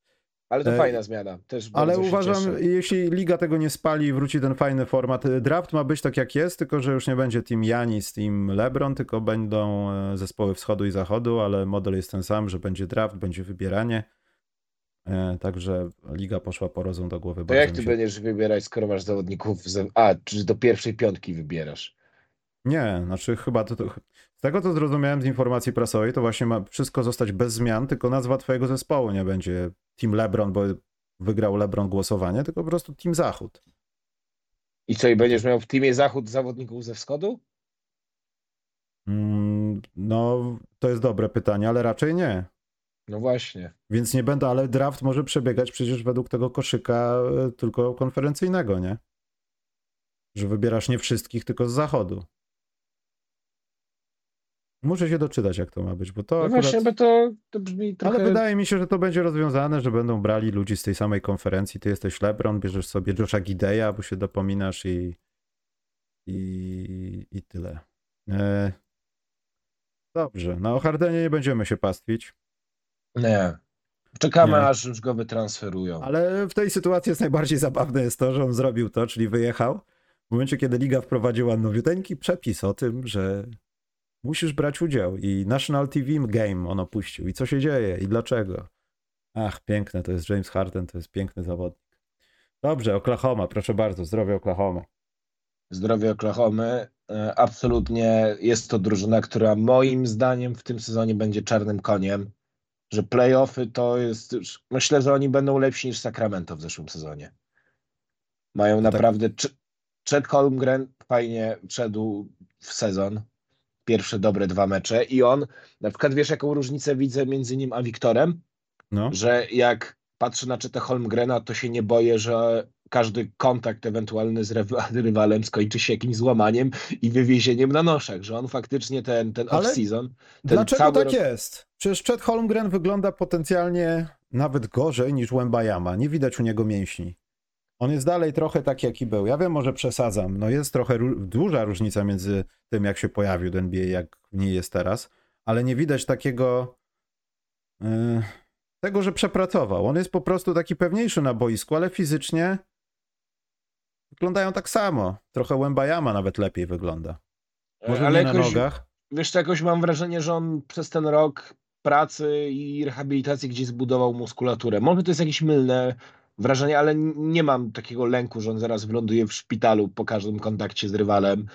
Ale to E, fajna zmiana. Też Ale uważam, cieszę. jeśli liga tego nie spali i wróci ten fajny format, draft ma być tak jak jest, tylko że już nie będzie team Janis, team LeBron, tylko będą e, zespoły wschodu i zachodu, ale model jest ten sam, że będzie draft, będzie wybieranie. E, Także liga poszła po rozum do głowy. To jak ty się- będziesz wybierać, skoro masz zawodników... Z... A, czy do pierwszej piątki wybierasz? Nie, znaczy chyba to, to. Z tego co zrozumiałem z informacji prasowej, to właśnie ma wszystko zostać bez zmian, tylko nazwa twojego zespołu nie będzie Team LeBron, bo wygrał LeBron głosowanie, tylko po prostu Team Zachód. I co, i będziesz miał w teamie zachód zawodników ze wschodu? Mm, No, to jest dobre pytanie, ale raczej nie. No właśnie. Więc nie będę, ale draft może przebiegać przecież według tego koszyka e, tylko konferencyjnego, nie? Że wybierasz nie wszystkich, tylko z zachodu. Muszę się doczytać, jak to ma być, bo to No akurat... właśnie, bo to, to brzmi trochę... Ale wydaje mi się, że to będzie rozwiązane, że będą brali ludzi z tej samej konferencji. Ty jesteś LeBron, bierzesz sobie Josha Gideya, bo się dopominasz i i, i tyle. E... Dobrze, no o Hardenie nie będziemy się pastwić. Nie. Czekamy, Nie. aż już go wytransferują. Ale w tej sytuacji jest najbardziej zabawne jest to, że on zrobił to, czyli wyjechał w momencie, kiedy liga wprowadziła nowiuteńki przepis o tym, że musisz brać udział i National TV Game on opuścił. I co się dzieje i dlaczego? Ach, piękne, to jest James Harden, to jest piękny zawodnik. Dobrze, Oklahoma, proszę bardzo, zdrowie Oklahoma. Zdrowie Oklahomy. E, Absolutnie jest to drużyna, która moim zdaniem w tym sezonie będzie czarnym koniem. Że playoffy to jest już. Myślę, że oni będą lepsi niż Sacramento w zeszłym sezonie. Mają tak- naprawdę. cz- Chet Holmgren fajnie wszedł w sezon. Pierwsze dobre dwa mecze i on, na przykład wiesz jaką różnicę widzę między nim a Wiktorem? No. Że jak patrzę na Cheta Holmgrena, to się nie boję, że każdy kontakt ewentualny z rywalem skończy się jakimś złamaniem i wywiezieniem na noszach, że on faktycznie ten, ten off-season... Dlaczego cały tak jest? Przecież Chet Holmgren wygląda potencjalnie nawet gorzej niż Wembayama. Nie widać u niego mięśni. On jest dalej trochę taki, jaki był. Ja wiem, może przesadzam. No jest trochę duża różnica między tym, jak się pojawił do NBA, jak w niej jest teraz, ale nie widać takiego yy, tego, że przepracował. On jest po prostu taki pewniejszy na boisku, ale fizycznie wyglądają tak samo. Trochę Wembayama nawet lepiej wygląda. Może ale nie na jakoś, nogach. wiesz, jakoś mam wrażenie, że on przez ten rok pracy i rehabilitacji gdzieś zbudował muskulaturę. Może to jest jakieś mylne wrażenie, ale nie mam takiego lęku, że on zaraz wyląduje w szpitalu po każdym kontakcie z rywalem.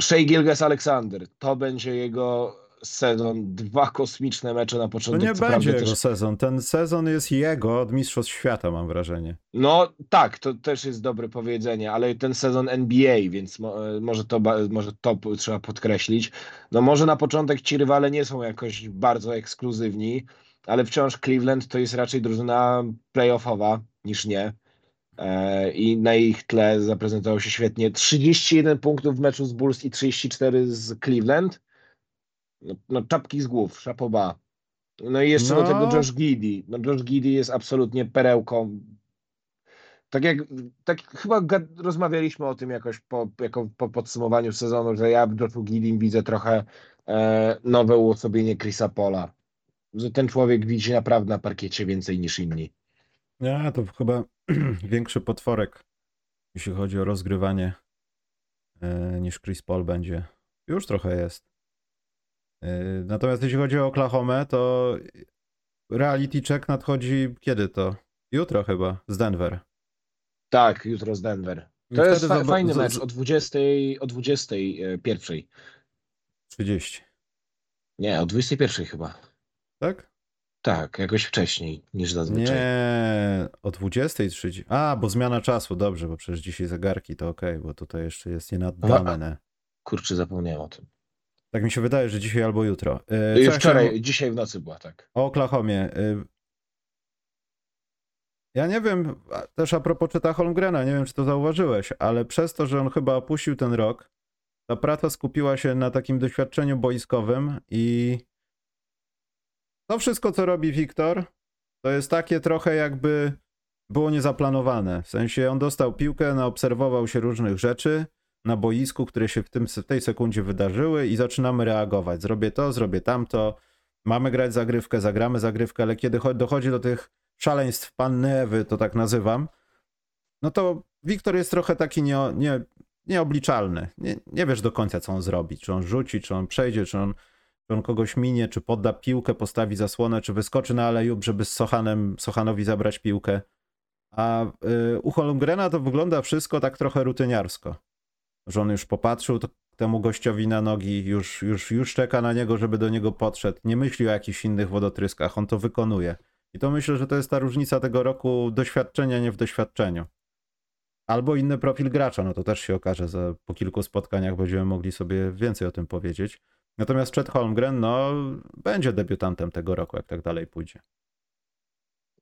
Shea Gilges Alexander, to będzie jego sezon, dwa kosmiczne mecze na To początek. nie co będzie jego też- sezon. Ten sezon jest jego od Mistrzostw Świata, mam wrażenie. No tak, to też jest dobre powiedzenie, ale ten sezon NBA, więc mo, e, może, to, może to trzeba podkreślić. No może na początek ci rywale nie są jakoś bardzo ekskluzywni, ale wciąż Cleveland to jest raczej drużyna playoffowa niż nie. E, I na ich tle zaprezentował się świetnie. 31 punktów w meczu z Bulls i 34 z Cleveland. No, no czapki z głów, szapoba. No i jeszcze do No. tego Josh Giddy. No Josh Giddy jest absolutnie perełką. Tak jak, tak chyba rozmawialiśmy o tym jakoś po, jako po podsumowaniu sezonu, że ja w Joshu Giddy widzę trochę e, nowe uosobienie Chrisa Pola. Że ten człowiek widzi naprawdę na parkiecie więcej niż inni. Ja, to chyba większy potworek, jeśli chodzi o rozgrywanie, e, niż Chris Paul będzie. Już trochę jest. E, Natomiast jeśli chodzi o Oklahomę, to reality check nadchodzi kiedy to? Jutro chyba, z Denver. Tak, jutro z Denver. To jest fa- fajny mecz o 20, o 21. 30, Nie, o 21 chyba. tak? Tak, jakoś wcześniej niż zazwyczaj. Nie, o 20.30. A, bo zmiana czasu, dobrze, bo przecież dzisiaj zegarki to okej, bo tutaj jeszcze jest nienaddane. Kurczę, zapomniałem o tym. Tak mi się wydaje, że dzisiaj albo jutro. E, co Już wczoraj, chciałem- dzisiaj w nocy była, tak. O Oklahomie. y, Ja nie wiem, też a propos Cheta Holmgrena, nie wiem, czy to zauważyłeś, ale przez to, że on chyba opuścił ten rok, ta praca skupiła się na takim doświadczeniu boiskowym i to wszystko, co robi Wiktor, to jest takie trochę jakby było niezaplanowane. W sensie on dostał piłkę, naobserwował się różnych rzeczy na boisku, które się w, tym, w tej sekundzie wydarzyły i zaczynamy reagować. Zrobię to, zrobię tamto, mamy grać zagrywkę, zagramy zagrywkę, ale kiedy cho- dochodzi do tych szaleństw panny Ewy, to tak nazywam, no to Wiktor jest trochę taki nie, nie, nieobliczalny. Nie, nie wiesz do końca, co on zrobi. Czy on rzuci, czy on przejdzie, czy on, czy on kogoś minie, czy podda piłkę, postawi zasłonę, czy wyskoczy na alejub, żeby z Sochanem, Sochanowi zabrać piłkę. A y, u Holmgrena to wygląda wszystko tak trochę rutyniarsko. Że on już popatrzył temu gościowi na nogi, już, już, już czeka na niego, żeby do niego podszedł. Nie myśli o jakichś innych wodotryskach, on to wykonuje. I to myślę, że to jest ta różnica tego roku doświadczenia, nie w doświadczeniu. Albo inny profil gracza, no to też się okaże, za, po kilku spotkaniach będziemy mogli sobie więcej o tym powiedzieć. Natomiast Chet Holmgren, no, będzie debiutantem tego roku, jak tak dalej pójdzie.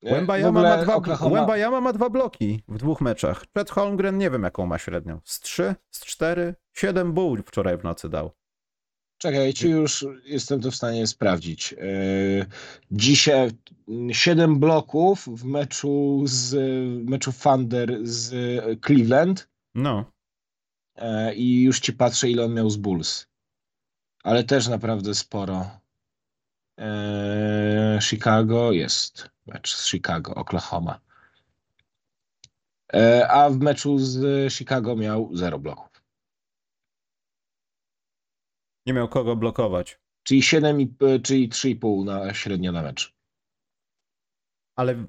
Wembayama ma, dwa, Oklahoma, Wembayama ma dwa bloki w dwóch meczach. Chet Holmgren nie wiem, jaką ma średnią. Z trzy, z cztery, siedem buł wczoraj w nocy dał. Czekaj, ci już jestem to w stanie sprawdzić. E, Dzisiaj 7 bloków w meczu z meczu Thunder z Cleveland No, e, i już ci patrzę, ile on miał z Bulls. Ale też naprawdę sporo. E, Chicago jest. Mecz z Chicago, Oklahoma. E, A w meczu z Chicago miał 0 bloków. nie miał kogo blokować. Czyli 7, i- e, czyli 3,5 na średnio na mecz. Ale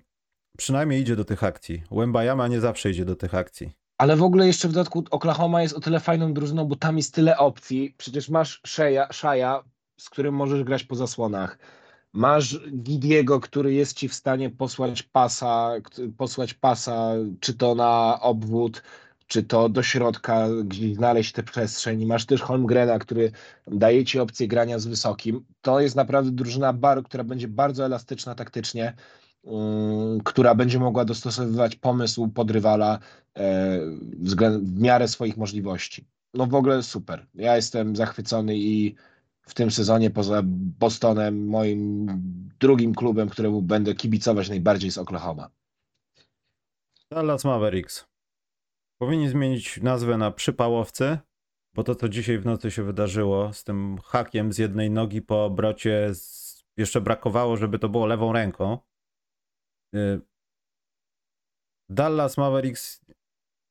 przynajmniej idzie do tych akcji. Wembayama nie zawsze idzie do tych akcji. Ale w ogóle jeszcze w dodatku Oklahoma jest o tyle fajną drużyną, bo tam jest tyle opcji. Przecież masz Shea, Shea z którym możesz grać po zasłonach. Masz Gidiego, który jest ci w stanie posłać pasa, posłać pasa, czy to na obwód, czy to do środka, gdzieś znaleźć tę przestrzeń. Masz też Holmgrena, który daje ci opcję grania z wysokim. To jest naprawdę drużyna bar, która będzie bardzo elastyczna taktycznie, um, która będzie mogła dostosowywać pomysł pod rywala e, w miarę swoich możliwości. No w ogóle super. Ja jestem zachwycony i w tym sezonie poza Bostonem moim drugim klubem, któremu będę kibicować najbardziej jest Oklahoma. Dallas Mavericks. Powinni zmienić nazwę na przypałowcy, bo to, co dzisiaj w nocy się wydarzyło z tym hakiem z jednej nogi po obrocie, z... jeszcze brakowało, żeby to było lewą ręką. Y, Dallas Mavericks,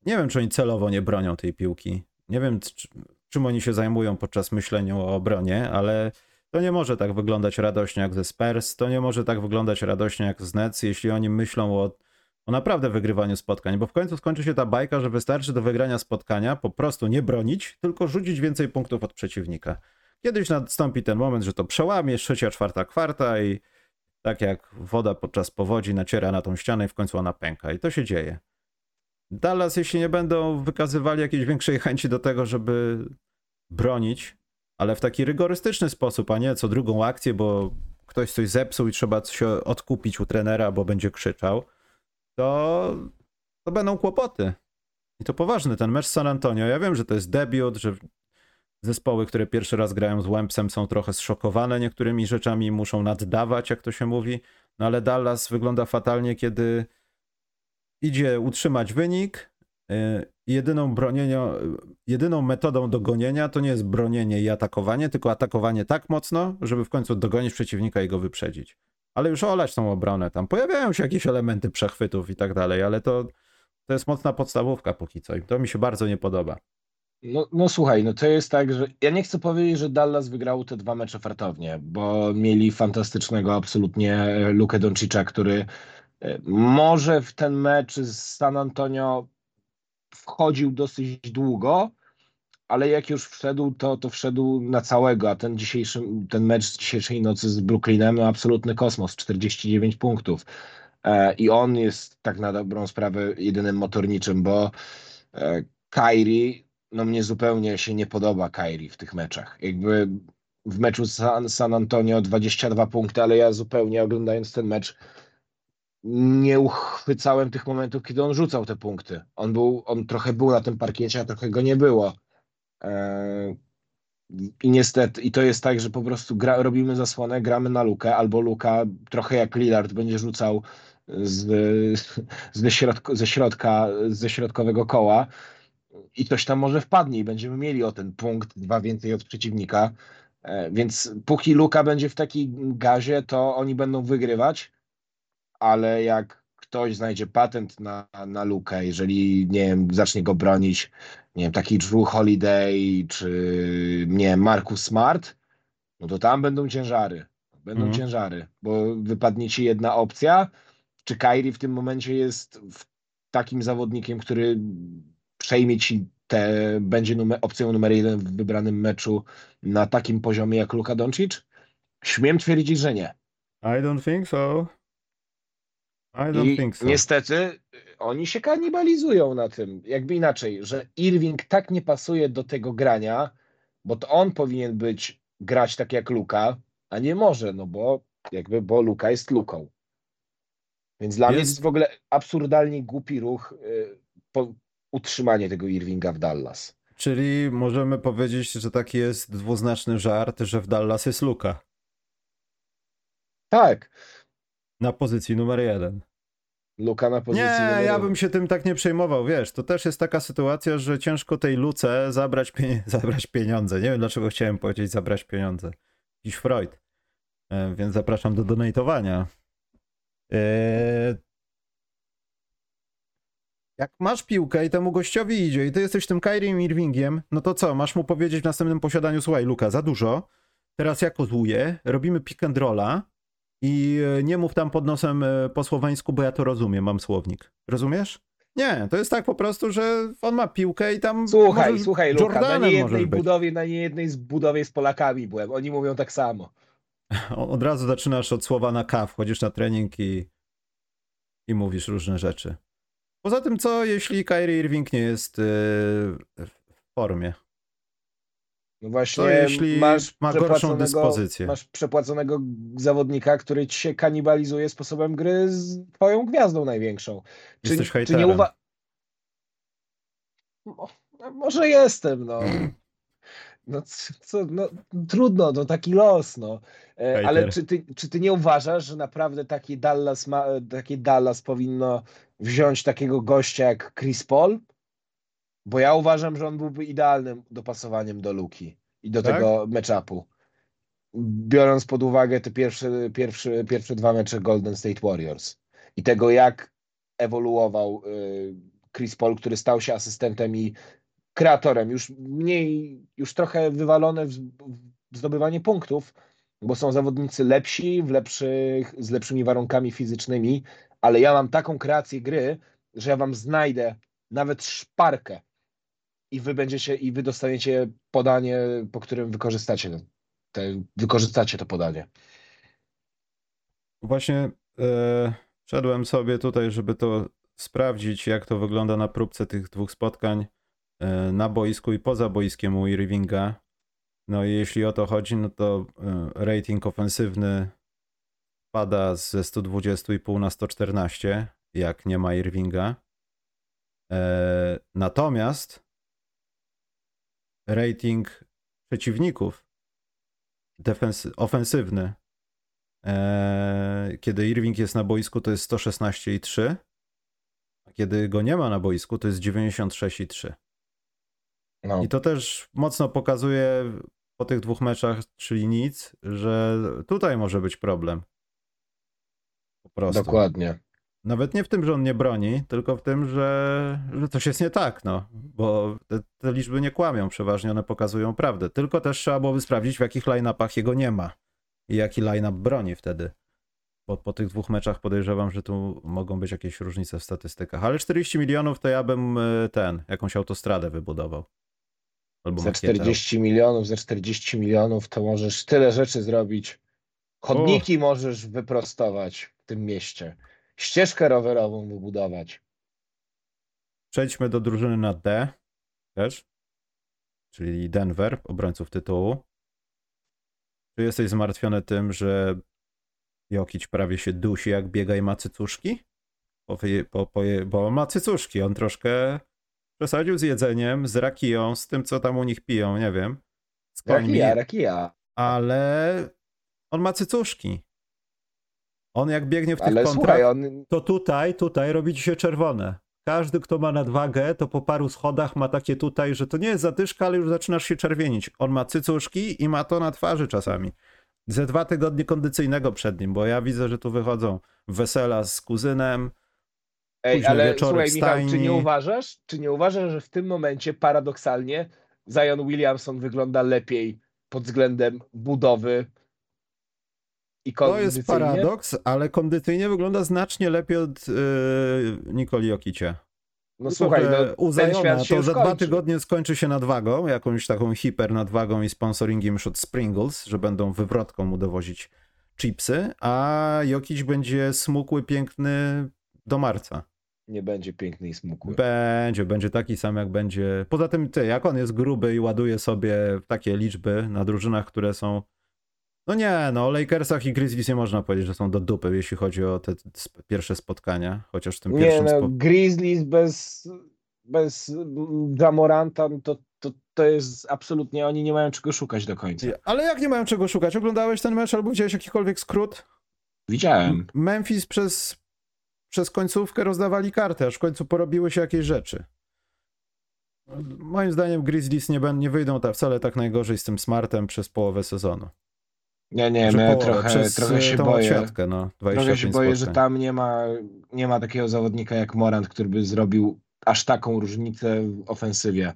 nie wiem, czy oni celowo nie bronią tej piłki. Nie wiem, czym oni się zajmują podczas myślenia o obronie, ale to nie może tak wyglądać radośnie jak ze Spurs, to nie może tak wyglądać radośnie jak z Nets, jeśli oni myślą o o naprawdę wygrywaniu spotkań, bo w końcu skończy się ta bajka, że wystarczy do wygrania spotkania po prostu nie bronić, tylko rzucić więcej punktów od przeciwnika. Kiedyś nastąpi ten moment, że to przełamie, trzecia, czwarta kwarta i tak jak woda podczas powodzi naciera na tą ścianę i w końcu ona pęka. I to się dzieje. Dallas, jeśli nie będą wykazywali jakiejś większej chęci do tego, żeby bronić, ale w taki rygorystyczny sposób, a nie co drugą akcję, bo ktoś coś zepsuł i trzeba coś odkupić u trenera, bo będzie krzyczał, to, to będą kłopoty. I to poważny ten mecz z San Antonio. Ja wiem, że to jest debiut, że zespoły, które pierwszy raz grają z Łępsem są trochę zszokowane niektórymi rzeczami, muszą naddawać, jak to się mówi. No ale Dallas wygląda fatalnie, kiedy idzie utrzymać wynik. Y, jedyną, bronienio, jedyną metodą dogonienia to nie jest bronienie i atakowanie, tylko atakowanie tak mocno, żeby w końcu dogonić przeciwnika i go wyprzedzić ale już olać tą obronę. Tam pojawiają się jakieś elementy przechwytów i tak dalej, ale to, to jest mocna podstawówka póki co i to mi się bardzo nie podoba. No, no słuchaj, no to jest tak, że ja nie chcę powiedzieć, że Dallas wygrał te dwa mecze fartownie, bo mieli fantastycznego absolutnie Lukę Doncicza, który e, może w ten mecz z San Antonio wchodził dosyć długo, ale jak już wszedł, to, to wszedł na całego, a ten dzisiejszy, ten mecz z dzisiejszej nocy z Brooklynem, no absolutny kosmos, 49 punktów. E, I on jest tak na dobrą sprawę jedynym motorniczym, bo e, Kairi, no mnie zupełnie się nie podoba Kairi w tych meczach. Jakby w meczu San, San Antonio 22 punkty, ale ja zupełnie oglądając ten mecz nie uchwycałem tych momentów, kiedy on rzucał te punkty. On był, on trochę był na tym parkiecie, a trochę go nie było. E, I niestety, i to jest tak, że po prostu gra, robimy zasłonę, gramy na lukę, albo luka trochę jak Lillard będzie rzucał z, z środka, ze, środka, ze środkowego koła i coś tam może wpadnie i będziemy mieli o ten punkt, dwa więcej od przeciwnika. E, więc póki luka będzie w takim gazie, to oni będą wygrywać, ale jak ktoś znajdzie patent na, na lukę, jeżeli nie wiem, zacznie go bronić, nie wiem, taki Drew Holiday czy nie wiem, Marcus Smart, no to tam będą ciężary. Będą mhm. ciężary, bo wypadnie ci jedna opcja. Czy Kairi w tym momencie jest takim zawodnikiem, który przejmie ci te, będzie numer, opcją numer jeden w wybranym meczu na takim poziomie jak Luka Doncic? Śmiem twierdzić, że nie. I don't think so. I don't I think so. Niestety oni się kanibalizują na tym. Jakby inaczej, że Irving tak nie pasuje do tego grania, bo to on powinien być grać tak jak Luka, a nie może, no bo jakby, bo Luka jest Luką. Więc dla jest... mnie jest w ogóle absurdalnie głupi ruch y, po utrzymanie tego Irvinga w Dallas. Czyli możemy powiedzieć, że taki jest dwuznaczny żart, że w Dallas jest Luka. Tak. Na pozycji numer jeden. Luka na pozycji Nie, ja bym się tym tak nie przejmował, wiesz, to też jest taka sytuacja, że ciężko tej Luce zabrać, pie... zabrać pieniądze. Nie wiem, dlaczego chciałem powiedzieć zabrać pieniądze. Jakiś Freud. E, więc zapraszam do donatowania. E, jak masz piłkę i temu gościowi idzie i ty jesteś tym Kyrie Irvingiem, no to co, masz mu powiedzieć w następnym posiadaniu, słuchaj Luka, za dużo, teraz ja kozłuję, robimy pick and rolla, i e, nie mów tam pod nosem e, po słoweńsku, bo ja to rozumiem, mam słownik. Rozumiesz? Nie, to jest tak po prostu, że on ma piłkę i tam. Słuchaj, słuchaj, Luka, na niejednej budowie, na niejednej z budowie z Polakami byłem. Oni mówią tak samo. Od razu zaczynasz od słowa na K, wchodzisz na trening i, i mówisz różne rzeczy. Poza tym, co jeśli Kyrie Irving nie jest yy, w formie? No właśnie, To jeśli masz ma gorszą dyspozycję. Masz przepłaconego zawodnika, który ci się kanibalizuje sposobem gry z twoją gwiazdą największą. Czy, Jesteś czy nie uwa... Mo- no, Może jestem, no. No, co, no trudno, to taki los, no. E, Hejter. Ale czy ty, czy ty nie uważasz, że naprawdę taki Dallas, ma, taki Dallas powinno wziąć takiego gościa jak Chris Paul? Bo ja uważam, że on byłby idealnym dopasowaniem do Luki i do Tak? tego matchupu. Biorąc pod uwagę te pierwsze, pierwsze, pierwsze dwa mecze Golden State Warriors i tego, jak ewoluował y, Chris Paul, który stał się asystentem i kreatorem, już mniej, już trochę wywalone w, w zdobywanie punktów, bo są zawodnicy lepsi, w lepszych, z lepszymi warunkami fizycznymi, ale ja mam taką kreację gry, że ja wam znajdę nawet szparkę i wy będziecie, i wy dostaniecie podanie, po którym wykorzystacie te, wykorzystacie to podanie. Właśnie e, szedłem sobie tutaj, żeby to sprawdzić, jak to wygląda na próbce tych dwóch spotkań e, na boisku i poza boiskiem u Irvinga. No i jeśli o to chodzi, no to e, rating ofensywny pada ze 120,5 na 114, jak nie ma Irvinga. Natomiast rating przeciwników defensy- ofensywny Eee, kiedy Irving jest na boisku, to jest 116,3, a kiedy go nie ma na boisku, to jest 96,3. No, I to też mocno pokazuje po tych dwóch meczach, czyli nic, że tutaj może być problem. Po prostu. dokładnie. Nawet nie w tym, że on nie broni, tylko w tym, że, że coś jest nie tak, no. Bo te, te liczby nie kłamią, przeważnie one pokazują prawdę. Tylko też trzeba byłoby sprawdzić, w jakich line-upach jego nie ma i jaki line-up broni wtedy. Bo po tych dwóch meczach podejrzewam, że tu mogą być jakieś różnice w statystykach. Ale 40 milionów to ja bym e, ten, jakąś autostradę wybudował. Albo Za makietę. 40 milionów, za 40 milionów to możesz tyle rzeczy zrobić. Chodniki możesz wyprostować w tym mieście. Ścieżkę rowerową wybudować. Przejdźmy do drużyny na D też, czyli Denver, obrońców tytułu. Czy jesteś zmartwiony tym, że Jokic prawie się dusi, jak biega i ma cycuszki? Bo, bo, bo, bo on ma cycuszki, on troszkę przesadził z jedzeniem, z rakiją, z tym, co tam u nich piją, nie wiem. Z Rakija, rakija. ale on ma cycuszki. On jak biegnie w tych Ale kontrach, słuchaj, on to tutaj, tutaj robi ci się czerwone. Każdy, kto ma nadwagę, to po paru schodach ma takie tutaj, że to nie jest zadyszka, ale już zaczynasz się czerwienić. On ma cycuszki i ma to na twarzy czasami. Ze dwa tygodnie kondycyjnego przed nim, bo ja widzę, że tu wychodzą wesela z kuzynem. Ej, ale słuchaj, Michał, czy nie uważasz, czy nie uważasz, że w tym momencie paradoksalnie Zion Williamson wygląda lepiej pod względem budowy i To jest paradoks, ale kondycyjnie wygląda znacznie lepiej od yy, Nikoli Jokicia. No słuchaj, no, u ten Ziona świat się to za dwa tygodnie skończy się nadwagą, jakąś taką hiper nadwagą i sponsoringiem już od Springles, że będą wywrotką mu dowozić chipsy, a Jokic będzie smukły, piękny do marca. Nie będzie piękny i smukły. Będzie, będzie taki sam jak będzie. Poza tym ty, jak on jest gruby i ładuje sobie takie liczby na drużynach, które są no nie, no o Lakersach i Grizzlies nie można powiedzieć, że są do dupy, jeśli chodzi o te sp- pierwsze spotkania, chociaż w tym Nie pierwszym no, spo... Grizzlies bez, bez Jamoranta no to, to, to jest absolutnie, oni nie mają czego szukać do końca. Ale jak nie mają czego szukać? Oglądałeś ten mecz albo widziałeś jakikolwiek skrót? Widziałem. Memphis przez, przez końcówkę rozdawali kartę, aż w końcu porobiły się jakieś rzeczy. Moim zdaniem Grizzlies nie, będą, nie wyjdą ta, wcale tak najgorzej z tym Smartem przez połowę sezonu. Nie, nie, Że my połowę, trochę, przez trochę e, się boję. odsiadkę, no, 25 Trochę się boję, że spotkań. tam nie ma, nie ma takiego zawodnika jak Morant, który by zrobił aż taką różnicę w ofensywie.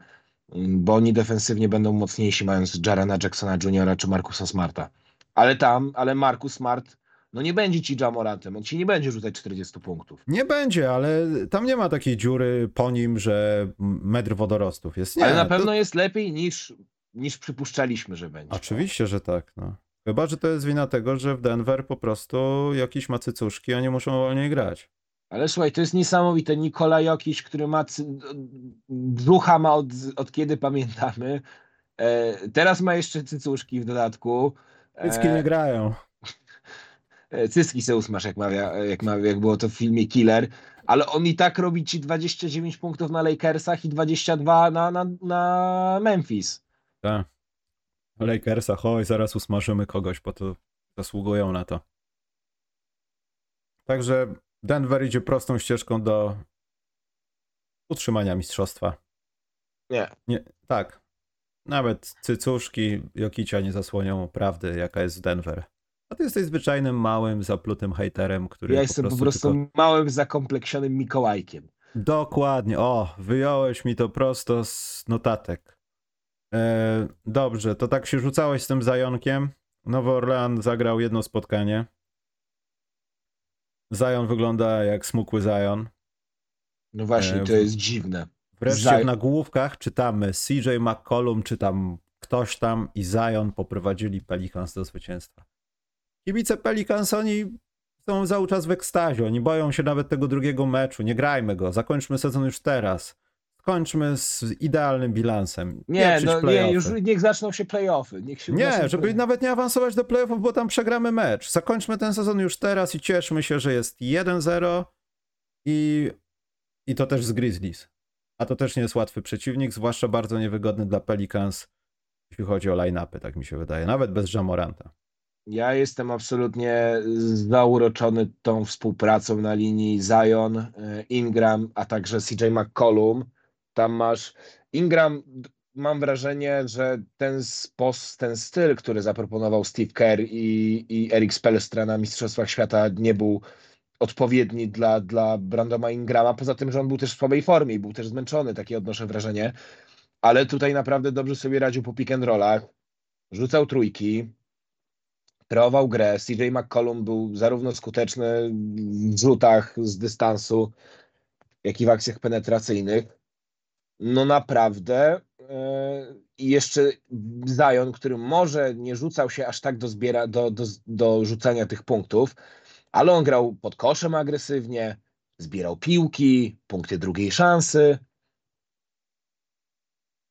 Mm, Bo oni defensywnie będą mocniejsi, mając Jarena Jacksona Jr. czy Markusa Smarta. Ale tam, ale Markus Smart, no nie będzie ci Jamorantem, on ci nie będzie rzucać 40 punktów. Nie będzie, ale tam nie ma takiej dziury po nim, że metr wodorostów jest. Nie, ale na to- pewno jest lepiej niż, niż przypuszczaliśmy, że będzie. Oczywiście, że tak. No. Chyba, że to jest wina tego, że w Denver po prostu jakiś ma cycuszki, oni muszą wolniej grać. Ale słuchaj, to jest niesamowite. Nikola Jokic, który ma brzucha ma od, od kiedy pamiętamy. E, teraz ma jeszcze cycuszki w dodatku. Cycki nie grają. E, cycki se usmasz, jak, mawia, jak, mawia, jak było to w filmie Killer. Ale on i tak robi ci 29 punktów na Lakersach i 22 na, na, na Memphis. Tak. Lakersa, oj, zaraz usmażymy kogoś, bo to zasługują na to. Także Denver idzie prostą ścieżką do utrzymania mistrzostwa. Nie. nie tak. Nawet cycuszki Jokicia nie zasłonią prawdy, jaka jest Denver. A ty jesteś zwyczajnym, małym, zaplutym hejterem, który. Ja jestem po prostu, tylko... małym, zakompleksionym Mikołajkiem. Dokładnie. O, wyjąłeś mi to prosto z notatek. E, dobrze, to tak się rzucałeś z tym zająkiem. Nowy Orlean zagrał jedno spotkanie. Zion wygląda jak smukły Zion. No właśnie, to jest dziwne. Wreszcie w nagłówkach czytamy CJ McCollum, czy tam ktoś tam i Zion poprowadzili Pelicans do zwycięstwa. Kibice Pelicans, oni są cały czas w ekstazie, oni boją się nawet tego drugiego meczu, nie grajmy go, zakończmy sezon już teraz. Skończmy z idealnym bilansem. Nie, no, nie, już niech zaczną się playoffy. Niech się nie, żeby nawet nie awansować do playoffów, bo tam przegramy mecz. Zakończmy ten sezon już teraz i cieszmy się, że jest 1-0 i, i to też z Grizzlies. A to też nie jest łatwy przeciwnik, zwłaszcza bardzo niewygodny dla Pelicans, jeśli chodzi o line-upy, tak mi się wydaje, nawet bez Jamoranta. Ja jestem absolutnie zauroczony tą współpracą na linii Zion, e, Ingram, a także CJ McCollum. Tam masz Ingram, mam wrażenie, że ten, spos, ten styl, który zaproponował Steve Kerr i, i Eric Spelstra na Mistrzostwach Świata nie był odpowiedni dla, dla Brandoma Ingrama, poza tym, że on był też w słabej formie i był też zmęczony, takie odnoszę wrażenie, ale tutaj naprawdę dobrze sobie radził po pick and rollach, rzucał trójki, kreował grę, CJ McCollum był zarówno skuteczny w rzutach z dystansu, jak i w akcjach penetracyjnych. No naprawdę e, i jeszcze Zion, który może nie rzucał się aż tak do, zbiera, do, do, do rzucania tych punktów, ale on grał pod koszem agresywnie, zbierał piłki, punkty drugiej szansy.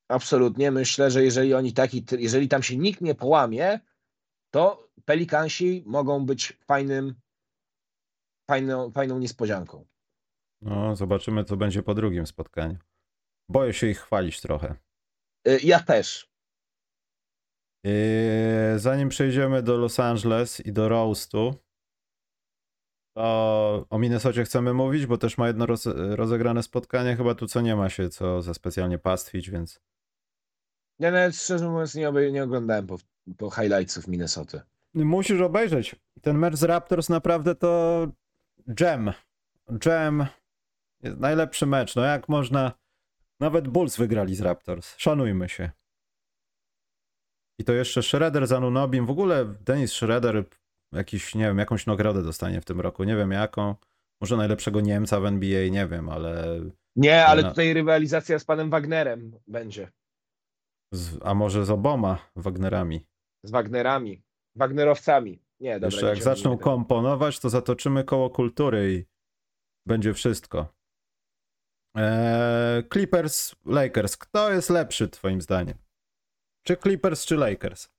Absolutnie myślę, że jeżeli oni taki, jeżeli tam się nikt nie połamie, to Pelikansi mogą być fajnym, fajną, fajną niespodzianką. No, zobaczymy, co będzie po drugim spotkaniu. Boję się ich chwalić trochę. Y, ja też. Yy, zanim przejdziemy do Los Angeles i do Roastu, to o Minnesocie chcemy mówić, bo też ma jedno roz, rozegrane spotkanie. Chyba tu co nie ma się co za specjalnie pastwić, więc. Ja nawet szczerze mówiąc nie, nie oglądałem po, po highlightsów Minnesoty. Musisz obejrzeć. Ten mecz z Raptors naprawdę to jam. Jam. Jest najlepszy mecz. No jak można. Nawet Bulls wygrali z Raptors. Szanujmy się. I to jeszcze Shredder za Nunobim. W ogóle Dennis Shredder jakiś, nie wiem, jakąś nagrodę dostanie w tym roku. Nie wiem jaką. Może najlepszego Niemca w NBA, nie wiem, ale. Nie, ale tutaj rywalizacja z panem Wagnerem będzie. Z, a może z oboma Wagnerami? Z Wagnerami. Wagnerowcami. Nie, dobra. Jeszcze jak zaczną komponować, to zatoczymy koło kultury i będzie wszystko. Eee, Clippers, Lakers. Kto jest lepszy, Twoim zdaniem? Czy Clippers, czy Lakers?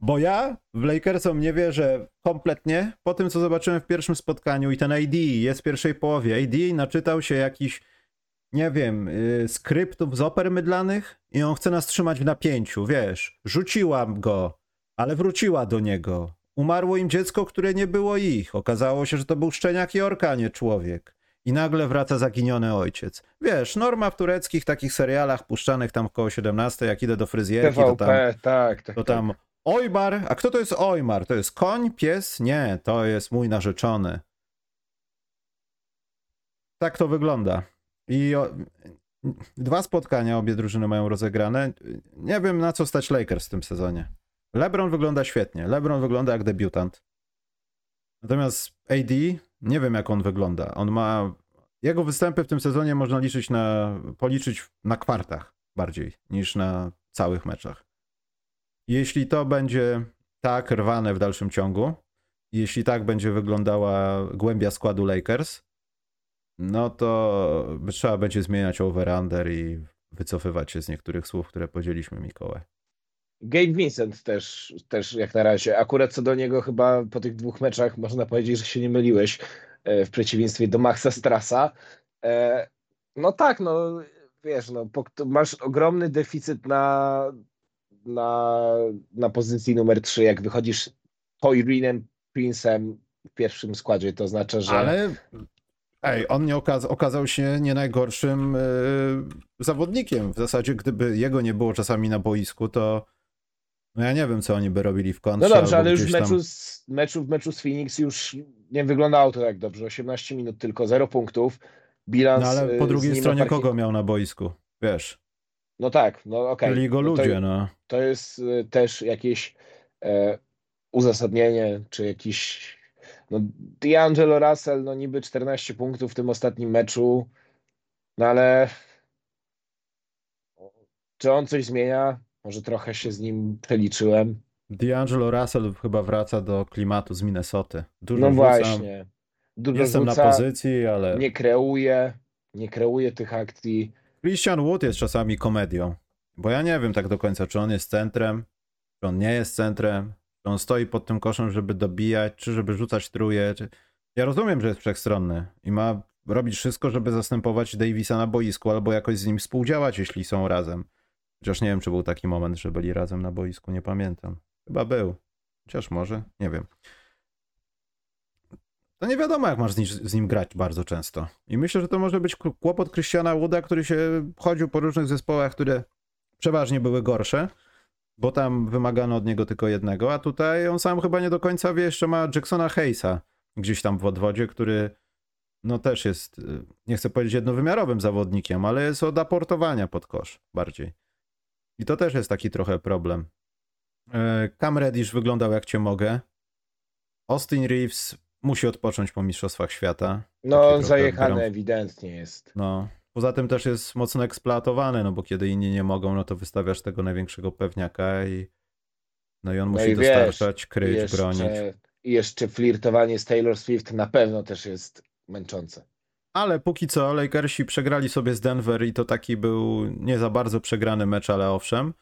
Bo ja w Lakersom nie wierzę kompletnie po tym, co zobaczyłem w pierwszym spotkaniu i ten AD jest w pierwszej połowie. AD naczytał się jakiś, nie wiem, yy, skryptów z oper mydlanych i on chce nas trzymać w napięciu, wiesz. Rzuciłam go, ale wróciła do niego. Umarło im dziecko, które nie było ich. Okazało się, że to był szczeniak Jorka, a nie człowiek. I nagle wraca zaginiony ojciec. Wiesz, norma w tureckich takich serialach puszczanych tam około 17, jak idę do fryzjerki, TVP, to tam, tak, tak, to tam tak. Ojmar, a kto to jest Ojmar? To jest koń, pies? Nie, to jest mój narzeczony. Tak to wygląda. I o, dwa spotkania obie drużyny mają rozegrane. Nie wiem na co stać Lakers w tym sezonie. LeBron wygląda świetnie. LeBron wygląda jak debiutant. Natomiast AD, nie wiem jak on wygląda. On ma. Jego występy w tym sezonie można liczyć na. policzyć na kwartach bardziej niż na całych meczach. Jeśli to będzie tak rwane w dalszym ciągu, jeśli tak będzie wyglądała głębia składu Lakers, no to trzeba będzie zmieniać over-under i wycofywać się z niektórych słów, które podzieliśmy Mikołaj. Gabe Vincent też, też jak na razie. Akurat co do niego chyba po tych dwóch meczach można powiedzieć, że się nie myliłeś e, w przeciwieństwie do Maxa Strassa. E, no tak, no wiesz, no, masz ogromny deficyt na, na, na pozycji numer 3, jak wychodzisz po Irinem Princem w pierwszym składzie, to znaczy, że... Ale ej, on nie okaz okazał się nie najgorszym yy, zawodnikiem. W zasadzie, gdyby jego nie było czasami na boisku, to no ja nie wiem, co oni by robili w kontrze. No dobrze, ale już w meczu, z, meczu, w meczu z Phoenix już nie wyglądało to tak dobrze. 18 minut tylko, 0 punktów. Bilans. No ale po drugiej stronie kogo miał na boisku? Wiesz. No tak, no okej. Okay. Byli go no ludzie, to, no. To jest y, też jakieś e, uzasadnienie, czy jakiś. No, D'Angelo Russell, no niby 14 punktów w tym ostatnim meczu, no ale czy on coś zmienia? Może trochę się z nim przeliczyłem. D'Angelo Russell chyba wraca do klimatu z Minnesoty. Dużo no właśnie. Dużo Jestem na pozycji, ale. Nie kreuje, nie kreuje tych akcji. Christian Wood jest czasami komedią. Bo ja nie wiem tak do końca, czy on jest centrem, czy on nie jest centrem, czy on stoi pod tym koszem, żeby dobijać, czy żeby rzucać truje. Czy... Ja rozumiem, że jest wszechstronny i ma robić wszystko, żeby zastępować Davisa na boisku albo jakoś z nim współdziałać, jeśli są razem. Chociaż nie wiem, czy był taki moment, że byli razem na boisku, nie pamiętam. Chyba był. Chociaż może, nie wiem. To nie wiadomo, jak masz z nim, z nim, grać bardzo często. I myślę, że to może być kłopot Christiana Wooda, który się chodził po różnych zespołach, które przeważnie były gorsze, bo tam wymagano od niego tylko jednego, a tutaj on sam chyba nie do końca wie, jeszcze ma Jacksona Hayesa gdzieś tam w odwodzie, który no też jest, nie chcę powiedzieć jednowymiarowym zawodnikiem, ale jest od aportowania pod kosz bardziej. I to też jest taki trochę problem. E, Cam Reddish wyglądał jak cię mogę. Austin Reeves musi odpocząć po Mistrzostwach Świata. No, zajechany gram... ewidentnie jest. No. Poza tym też jest mocno eksploatowany, no bo kiedy inni nie mogą, no to wystawiasz tego największego pewniaka i no i on no musi i dostarczać, wiesz, kryć, jeszcze, bronić. I jeszcze flirtowanie z Taylor Swift na pewno też jest męczące. Ale póki co Lakersi przegrali sobie z Denver i to taki był nie za bardzo przegrany mecz, ale owszem.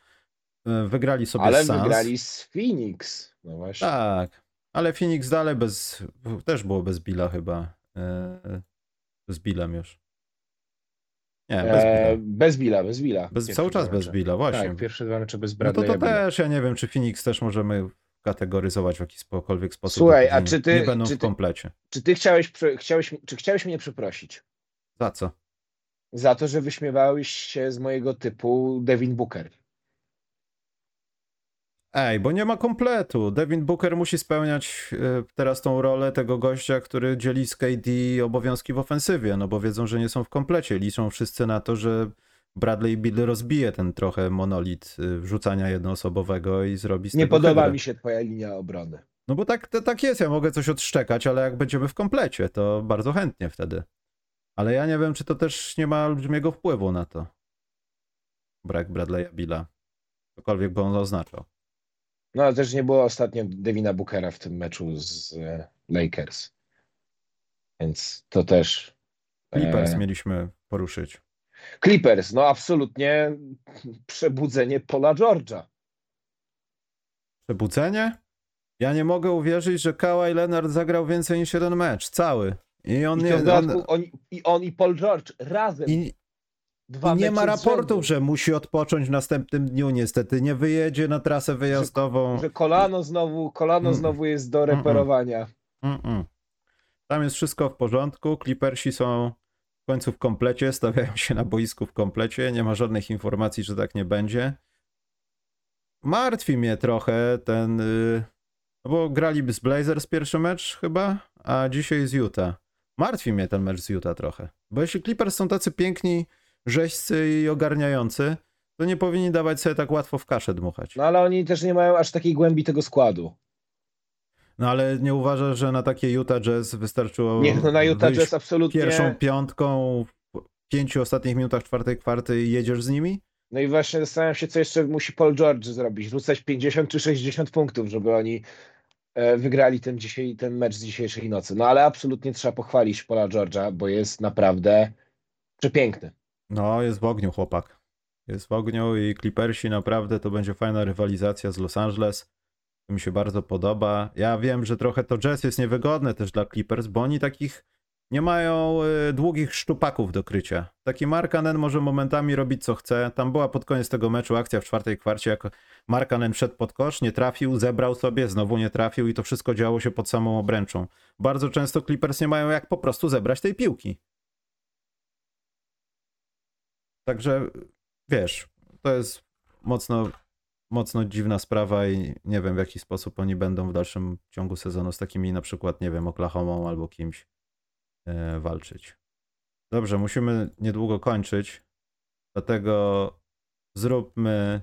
E, wygrali sobie ale z Suns. Ale wygrali z Phoenix. No właśnie. Tak. Ale Phoenix dalej bez, też było bez Billa chyba. E, z Billem już. Nie, bez Billa. Eee, bez Billa, bez Billa. Bez, cały czas bez Billa, właśnie. Tak, pierwsze dwa mecze bez Bradley'a. No to, to też, ja nie wiem, czy Phoenix też możemy kategoryzować w jakikolwiek sposób. Słuchaj, a czy ty... Nie będą czy ty, w komplecie. Czy ty chciałeś, chciałeś, czy chciałeś mnie przeprosić? Za co? Za to, że wyśmiewałeś się z mojego typu Devin Booker. Ej, bo nie ma kompletu. Devin Booker musi spełniać e, teraz tą rolę tego gościa, który dzieli z KD obowiązki w ofensywie, no bo wiedzą, że nie są w komplecie. Liczą wszyscy na to, że Bradley Bill rozbije ten trochę monolit y, wrzucania jednoosobowego i zrobi z Nie podoba hydrę. mi się twoja linia obrony. No bo tak, to, tak jest, ja mogę coś odszczekać, ale jak będziemy w komplecie, to bardzo chętnie wtedy. Ale ja nie wiem, czy to też nie ma olbrzymiego wpływu na to. Brak Bradley'a Billa. Cokolwiek by on oznaczał. No ale też nie było ostatnio Devina Bookera w tym meczu z e, Lakers. Więc to też. Clippers e... mieliśmy poruszyć. Clippers, no absolutnie przebudzenie Pola George'a. Przebudzenie? Ja nie mogę uwierzyć, że Kawhi Leonard zagrał więcej niż jeden mecz, cały. I on I nie. On... on... i on i Paul George razem. I, i nie ma raportów, że musi odpocząć w następnym dniu. Niestety nie wyjedzie na trasę wyjazdową. Że, że kolano znowu, kolano mm. znowu jest do reperowania. Mm -mm. Tam jest wszystko w porządku. Clippersi są w końcu w komplecie, stawiają się na boisku w komplecie, nie ma żadnych informacji, że tak nie będzie. Martwi mnie trochę ten, y, no bo grali z Blazers pierwszy mecz chyba, a dzisiaj z Utah. Martwi mnie ten mecz z Utah trochę, bo jeśli Clippers są tacy piękni, rzeźcy i ogarniający, to nie powinni dawać sobie tak łatwo w kaszę dmuchać. No ale oni też nie mają aż takiej głębi tego składu. No ale nie uważasz, że na takie Utah Jazz wystarczyło. Nie, no na Utah Jazz absolutnie. Pierwszą piątką w pięciu ostatnich minutach czwartej kwarty i jedziesz z nimi? No i właśnie zastanawiam się, co jeszcze musi Paul George zrobić. Rzucać 50 czy 60 punktów, żeby oni e, wygrali ten, dzisiaj, ten mecz z dzisiejszej nocy. No ale absolutnie trzeba pochwalić Paula George'a, bo jest naprawdę przepiękny. No, jest w ogniu chłopak. Jest w ogniu i Clippersi naprawdę to będzie fajna rywalizacja z Los Angeles. To mi się bardzo podoba. Ja wiem, że trochę to jazz jest niewygodne też dla Clippers, bo oni takich nie mają y, długich szczupaków do krycia. Taki Markanen może momentami robić co chce. Tam była pod koniec tego meczu akcja w czwartej kwarcie, jak Markanen szedł pod kosz, nie trafił, zebrał sobie, znowu nie trafił i to wszystko działo się pod samą obręczą. Bardzo często Clippers nie mają jak po prostu zebrać tej piłki. Także wiesz, to jest mocno, mocno dziwna sprawa i nie wiem w jaki sposób oni będą w dalszym ciągu sezonu z takimi na przykład, nie wiem, Oklahomą albo kimś e, walczyć. Dobrze, musimy niedługo kończyć, dlatego zróbmy.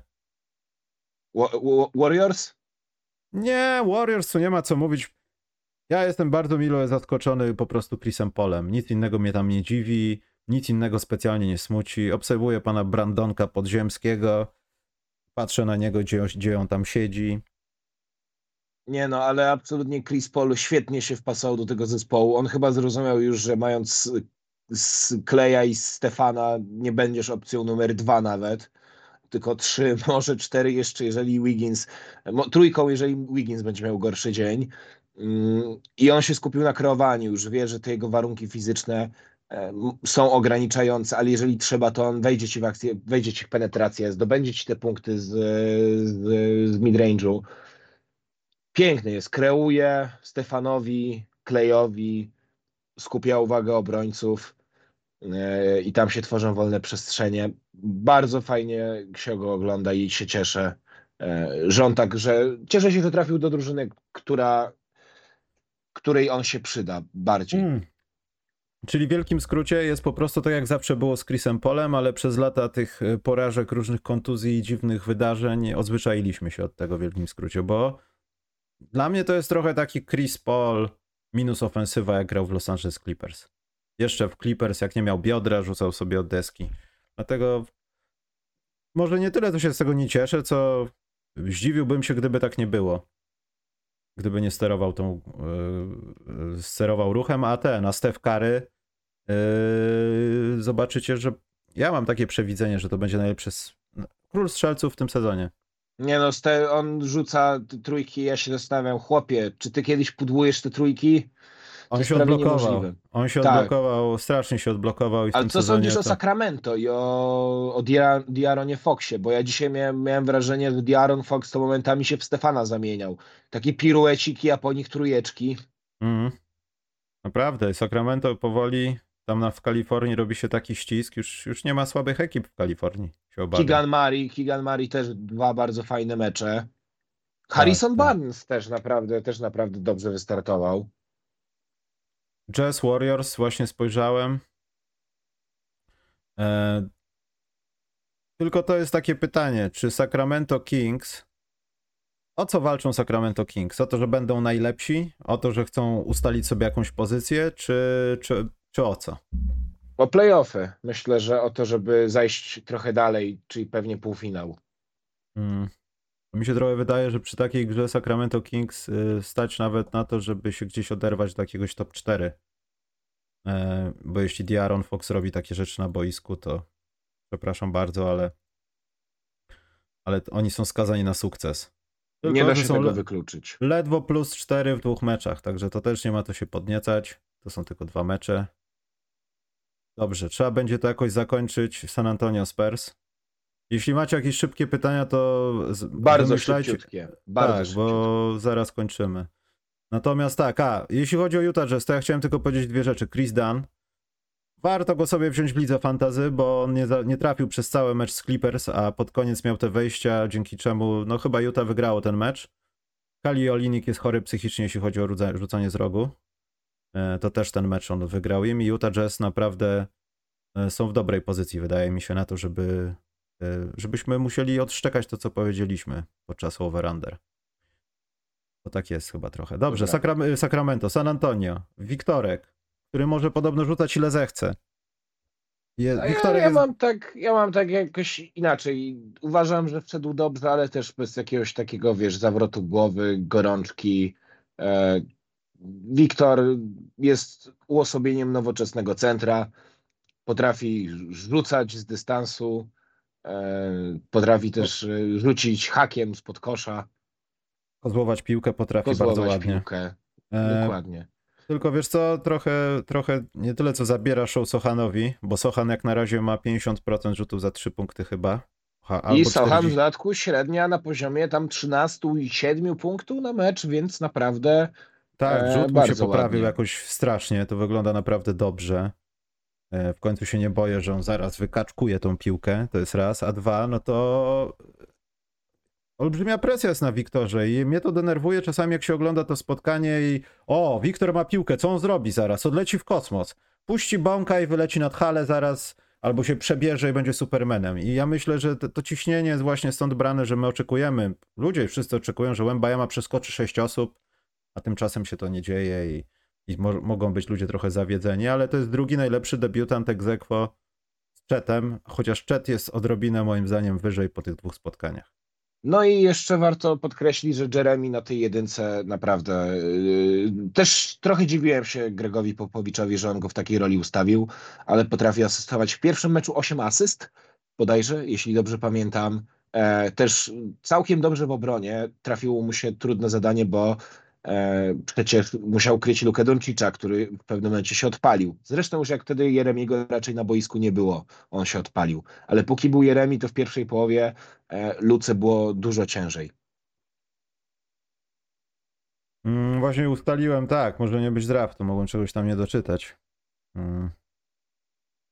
Wa- wa- Warriors? Nie, Warriors tu nie ma co mówić. Ja jestem bardzo milo zaskoczony po prostu Chrisem Polem. Nic innego mnie tam nie dziwi, nic innego specjalnie nie smuci. Obserwuję pana Brandonka Podziemskiego, patrzę na niego, gdzie, gdzie on tam siedzi. Nie no, ale absolutnie Chris Paul świetnie się wpasował do tego zespołu. On chyba zrozumiał już, że mając z Kleja i Stefana nie będziesz opcją numer dwa nawet, tylko trzy, może cztery jeszcze, jeżeli Wiggins, trójką, jeżeli Wiggins będzie miał gorszy dzień. Mm, I on się skupił na kreowaniu, już wie, że te jego warunki fizyczne są ograniczające, ale jeżeli trzeba, to on wejdzie ci w akcję, wejdzie ci w penetrację, zdobędzie ci te punkty z, z, z midrange'u. Piękny jest, kreuje Stefanowi, Klejowi, skupia uwagę obrońców e, i tam się tworzą wolne przestrzenie. Bardzo fajnie się go ogląda i się cieszę, e, że on tak, że cieszę się, że trafił do drużyny, która, której on się przyda bardziej. Mm. Czyli w wielkim skrócie jest po prostu tak jak zawsze było z Chrisem Polem, ale przez lata tych e, porażek, różnych kontuzji i dziwnych wydarzeń odzwyczailiśmy się od tego w wielkim skrócie, bo dla mnie to jest trochę taki Chris Paul minus ofensywa, jak grał w Los Angeles Clippers. Jeszcze w Clippers, jak nie miał biodra, rzucał sobie od deski. Dlatego może nie tyle to się z tego nie cieszę, co zdziwiłbym się, gdyby tak nie było. Gdyby nie sterował tą, yy, sterował ruchem, a ten, a Steph Curry yy, zobaczycie, że ja mam takie przewidzenie, że to będzie najlepszy s- król strzelców w tym sezonie. Nie no, on rzuca trójki, ja się zastanawiam, chłopie, czy ty kiedyś pudłujesz te trójki? On się odblokował. niemożliwe. On się Tak. odblokował, strasznie się odblokował i w Ale co sądzisz o to... Sacramento i o, o Dia- Diaronie Foxie? Bo ja dzisiaj miałem, miałem wrażenie, że Diaron Fox to momentami się w Stefana zamieniał. Takie pirueciki, a po nich trójeczki. Mhm. Naprawdę, Sacramento powoli tam na, w Kalifornii robi się taki ścisk, już, już nie ma słabych ekip w Kalifornii, się obawiam. Keegan Murray, Keegan Murray też dwa bardzo fajne mecze. Harrison tak. Barnes też naprawdę, też naprawdę dobrze wystartował. Jazz Warriors, właśnie spojrzałem. E... Tylko to jest takie pytanie, czy Sacramento Kings. O co walczą Sacramento Kings? O to, że będą najlepsi? O to, że chcą ustalić sobie jakąś pozycję? Czy, czy, czy o co? O playoffy. Myślę, że o to, żeby zajść trochę dalej, czyli pewnie półfinał. Mm. Mi się trochę wydaje, że przy takiej grze Sacramento Kings y, stać nawet na to, żeby się gdzieś oderwać do jakiegoś top 4. E, bo jeśli Diaron Fox robi takie rzeczy na boisku, to przepraszam bardzo, ale ale oni są skazani na sukces. Tylko, Nie da się są tego le- wykluczyć. ledwo plus 4 w dwóch meczach, także to też nie ma to się podniecać. To są tylko dwa mecze. Dobrze, trzeba będzie to jakoś zakończyć. San Antonio Spurs. Jeśli macie jakieś szybkie pytania, to z- Bardzo szybciutkie. Bardzo tak, szybciutkie. bo zaraz kończymy. Natomiast tak, a jeśli chodzi o Utah Jazz, to ja chciałem tylko powiedzieć dwie rzeczy. Chris Dunn. Warto go sobie wziąć w lidze fantazy, bo on nie, nie trafił przez cały mecz z Clippers, a pod koniec miał te wejścia, dzięki czemu no chyba Utah wygrało ten mecz. Kali Olinik jest chory psychicznie, jeśli chodzi o rzucanie z rogu. E, To też ten mecz on wygrał im i Utah Jazz naprawdę e, są w dobrej pozycji, wydaje mi się, na to, żeby żebyśmy musieli odszczekać to, co powiedzieliśmy podczas over-under. To tak jest chyba trochę. Dobrze. Sakram- Sacramento, San Antonio, Wiktorek, który może podobno rzucać ile zechce. Je, A Ja, Wiktorek ja, jest... mam tak, ja mam tak jakoś inaczej. Uważam, że wszedł dobrze, ale też bez jakiegoś takiego, wiesz, zawrotu głowy, gorączki. E, Wiktor jest uosobieniem nowoczesnego centra, potrafi rzucać z dystansu, e, potrafi też e, rzucić hakiem spod kosza, Kozłować piłkę potrafi bardzo kozłować ładnie. piłkę. E, Dokładnie. Tylko wiesz co, trochę, trochę nie tyle co zabiera show Sochanowi, bo Sochan jak na razie ma 50% rzutów za 3 punkty chyba. Ha, I albo Socham w 40. dodatku średnia na poziomie tam 13,7 punktów na mecz, więc naprawdę Tak, e, rzut mu się bardzo poprawił ładnie. jakoś strasznie, to wygląda naprawdę dobrze. E, W końcu się nie boję, że on zaraz wykaczkuje tą piłkę, to jest raz, a dwa, no to olbrzymia presja jest na Wiktorze i mnie to denerwuje czasami, jak się ogląda to spotkanie i o, Wiktor ma piłkę, co on zrobi zaraz? Odleci w kosmos. Puści bąka i wyleci nad halę zaraz, albo się przebierze i będzie supermanem. I ja myślę, że to, to ciśnienie jest właśnie stąd brane, że my oczekujemy, ludzie wszyscy oczekują, że Łębajama przeskoczy sześć osób, a tymczasem się to nie dzieje i, i mo- mogą być ludzie trochę zawiedzeni, ale to jest drugi najlepszy debiutant aequo z Czetem, chociaż Czet jest odrobinę moim zdaniem wyżej po tych dwóch spotkaniach. No i jeszcze warto podkreślić, że Jeremy na tej jedynce naprawdę yy, też trochę dziwiłem się Gregowi Popowiczowi, że on go w takiej roli ustawił, ale potrafi asystować w pierwszym meczu 8 asyst, bodajże, jeśli dobrze pamiętam. E, też całkiem dobrze w obronie. Trafiło mu się trudne zadanie, bo przecież musiał kryć Lukę Doncicza, który w pewnym momencie się odpalił. Zresztą już jak wtedy Jeremiego raczej na boisku nie było, on się odpalił. Ale póki był Jeremi, to w pierwszej połowie e, Luce było dużo ciężej. Mm, właśnie ustaliłem, tak, może nie być draftu, mogłem czegoś tam nie doczytać. Mm.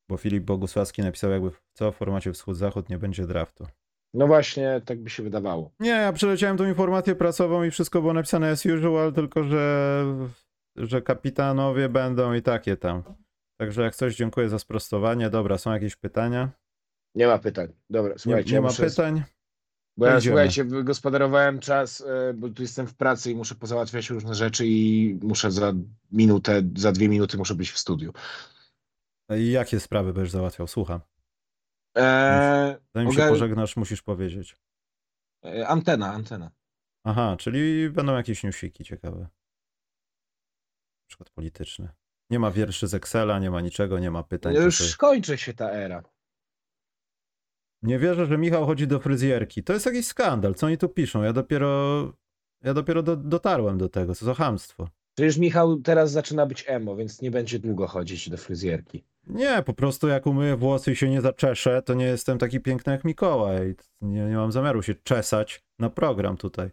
Bo Filip Bogusławski napisał jakby co w formacie wschód-zachód nie będzie draftu. No właśnie, tak by się wydawało. Nie, ja przeleciałem tą informację prasową i wszystko było napisane as usual, tylko że, że kapitanowie będą i takie tam. Także jak coś, dziękuję za sprostowanie. Dobra, są jakieś pytania? Nie ma pytań. Dobra, Nie, słuchajcie. nie ja ma muszę, pytań? Bo ja, Idziemy. słuchajcie, wygospodarowałem czas, e, bo tu jestem w pracy i muszę pozałatwiać różne rzeczy i muszę za minutę, za dwie minuty muszę być w studiu. I jakie sprawy będziesz załatwiał? Słucham. Eee, Zanim się Oga- pożegnasz, musisz powiedzieć. e, antena, antena. Aha, czyli będą jakieś newsiki ciekawe. Na przykład polityczne. Nie ma wierszy z Excela, nie ma niczego, nie ma pytań. to Już sobie- kończy się ta era. Nie wierzę, że Michał chodzi do fryzjerki. To jest jakiś skandal. Co oni tu piszą? Ja dopiero. Ja dopiero do, dotarłem do tego. Co za chamstwo. Przecież Michał teraz zaczyna być emo, więc nie będzie długo chodzić do fryzjerki. Nie, po prostu jak umyję włosy i się nie zaczeszę, to nie jestem taki piękny jak Mikołaj. Nie, nie mam zamiaru się czesać na program tutaj.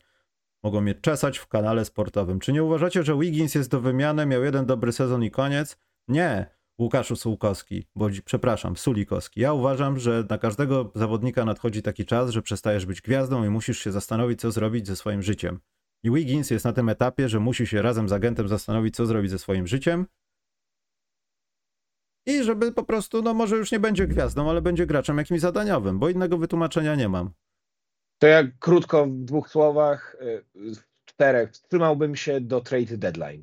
Mogą mnie czesać w kanale sportowym. Czy nie uważacie, że Wiggins jest do wymiany, miał jeden dobry sezon i koniec? Nie, Łukaszu Sułkowski, bo przepraszam, Sulikowski. Ja uważam, że na każdego zawodnika nadchodzi taki czas, że przestajesz być gwiazdą i musisz się zastanowić, co zrobić ze swoim życiem. I Wiggins jest na tym etapie, że musi się razem z agentem zastanowić, co zrobić ze swoim życiem. I żeby po prostu, no może już nie będzie gwiazdą, ale będzie graczem jakimś zadaniowym, bo innego wytłumaczenia nie mam. To ja krótko w dwóch słowach, e, w czterech, wstrzymałbym się do trade deadline.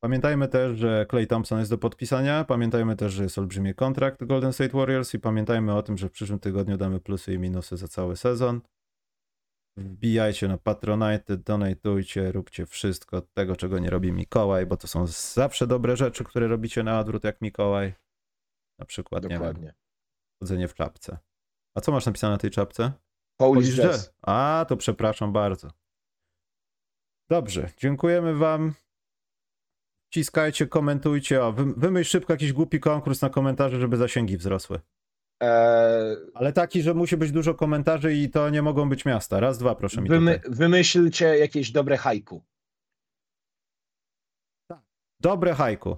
Pamiętajmy też, że Clay Thompson jest do podpisania. Pamiętajmy też, że jest olbrzymi kontrakt Golden State Warriors i pamiętajmy o tym, że w przyszłym tygodniu damy plusy i minusy za cały sezon. Wbijajcie na Patronite, donatujcie, róbcie wszystko tego, czego nie robi Mikołaj, bo to są zawsze dobre rzeczy, które robicie na odwrót jak Mikołaj. Na przykład, nie wiem, Dokładnie. chodzenie w czapce. A co masz napisane na tej czapce? Polish Jazz. A, to przepraszam bardzo. Dobrze, dziękujemy wam. Wciskajcie, komentujcie. O, wy- wymyśl szybko jakiś głupi konkurs na komentarze, żeby zasięgi wzrosły. Ale taki, że musi być dużo komentarzy i to nie mogą być miasta. Raz, dwa, proszę mi wymy, tutaj. wymyślcie jakieś dobre haiku. Dobre hajku. Na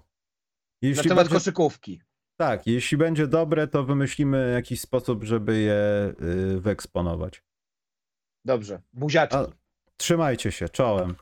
Jeśli temat będzie, koszykówki. tak, jeśli będzie dobre, to wymyślimy jakiś sposób, żeby je y, wyeksponować. Dobrze. Buziaczki. A- Trzymajcie się, czołem.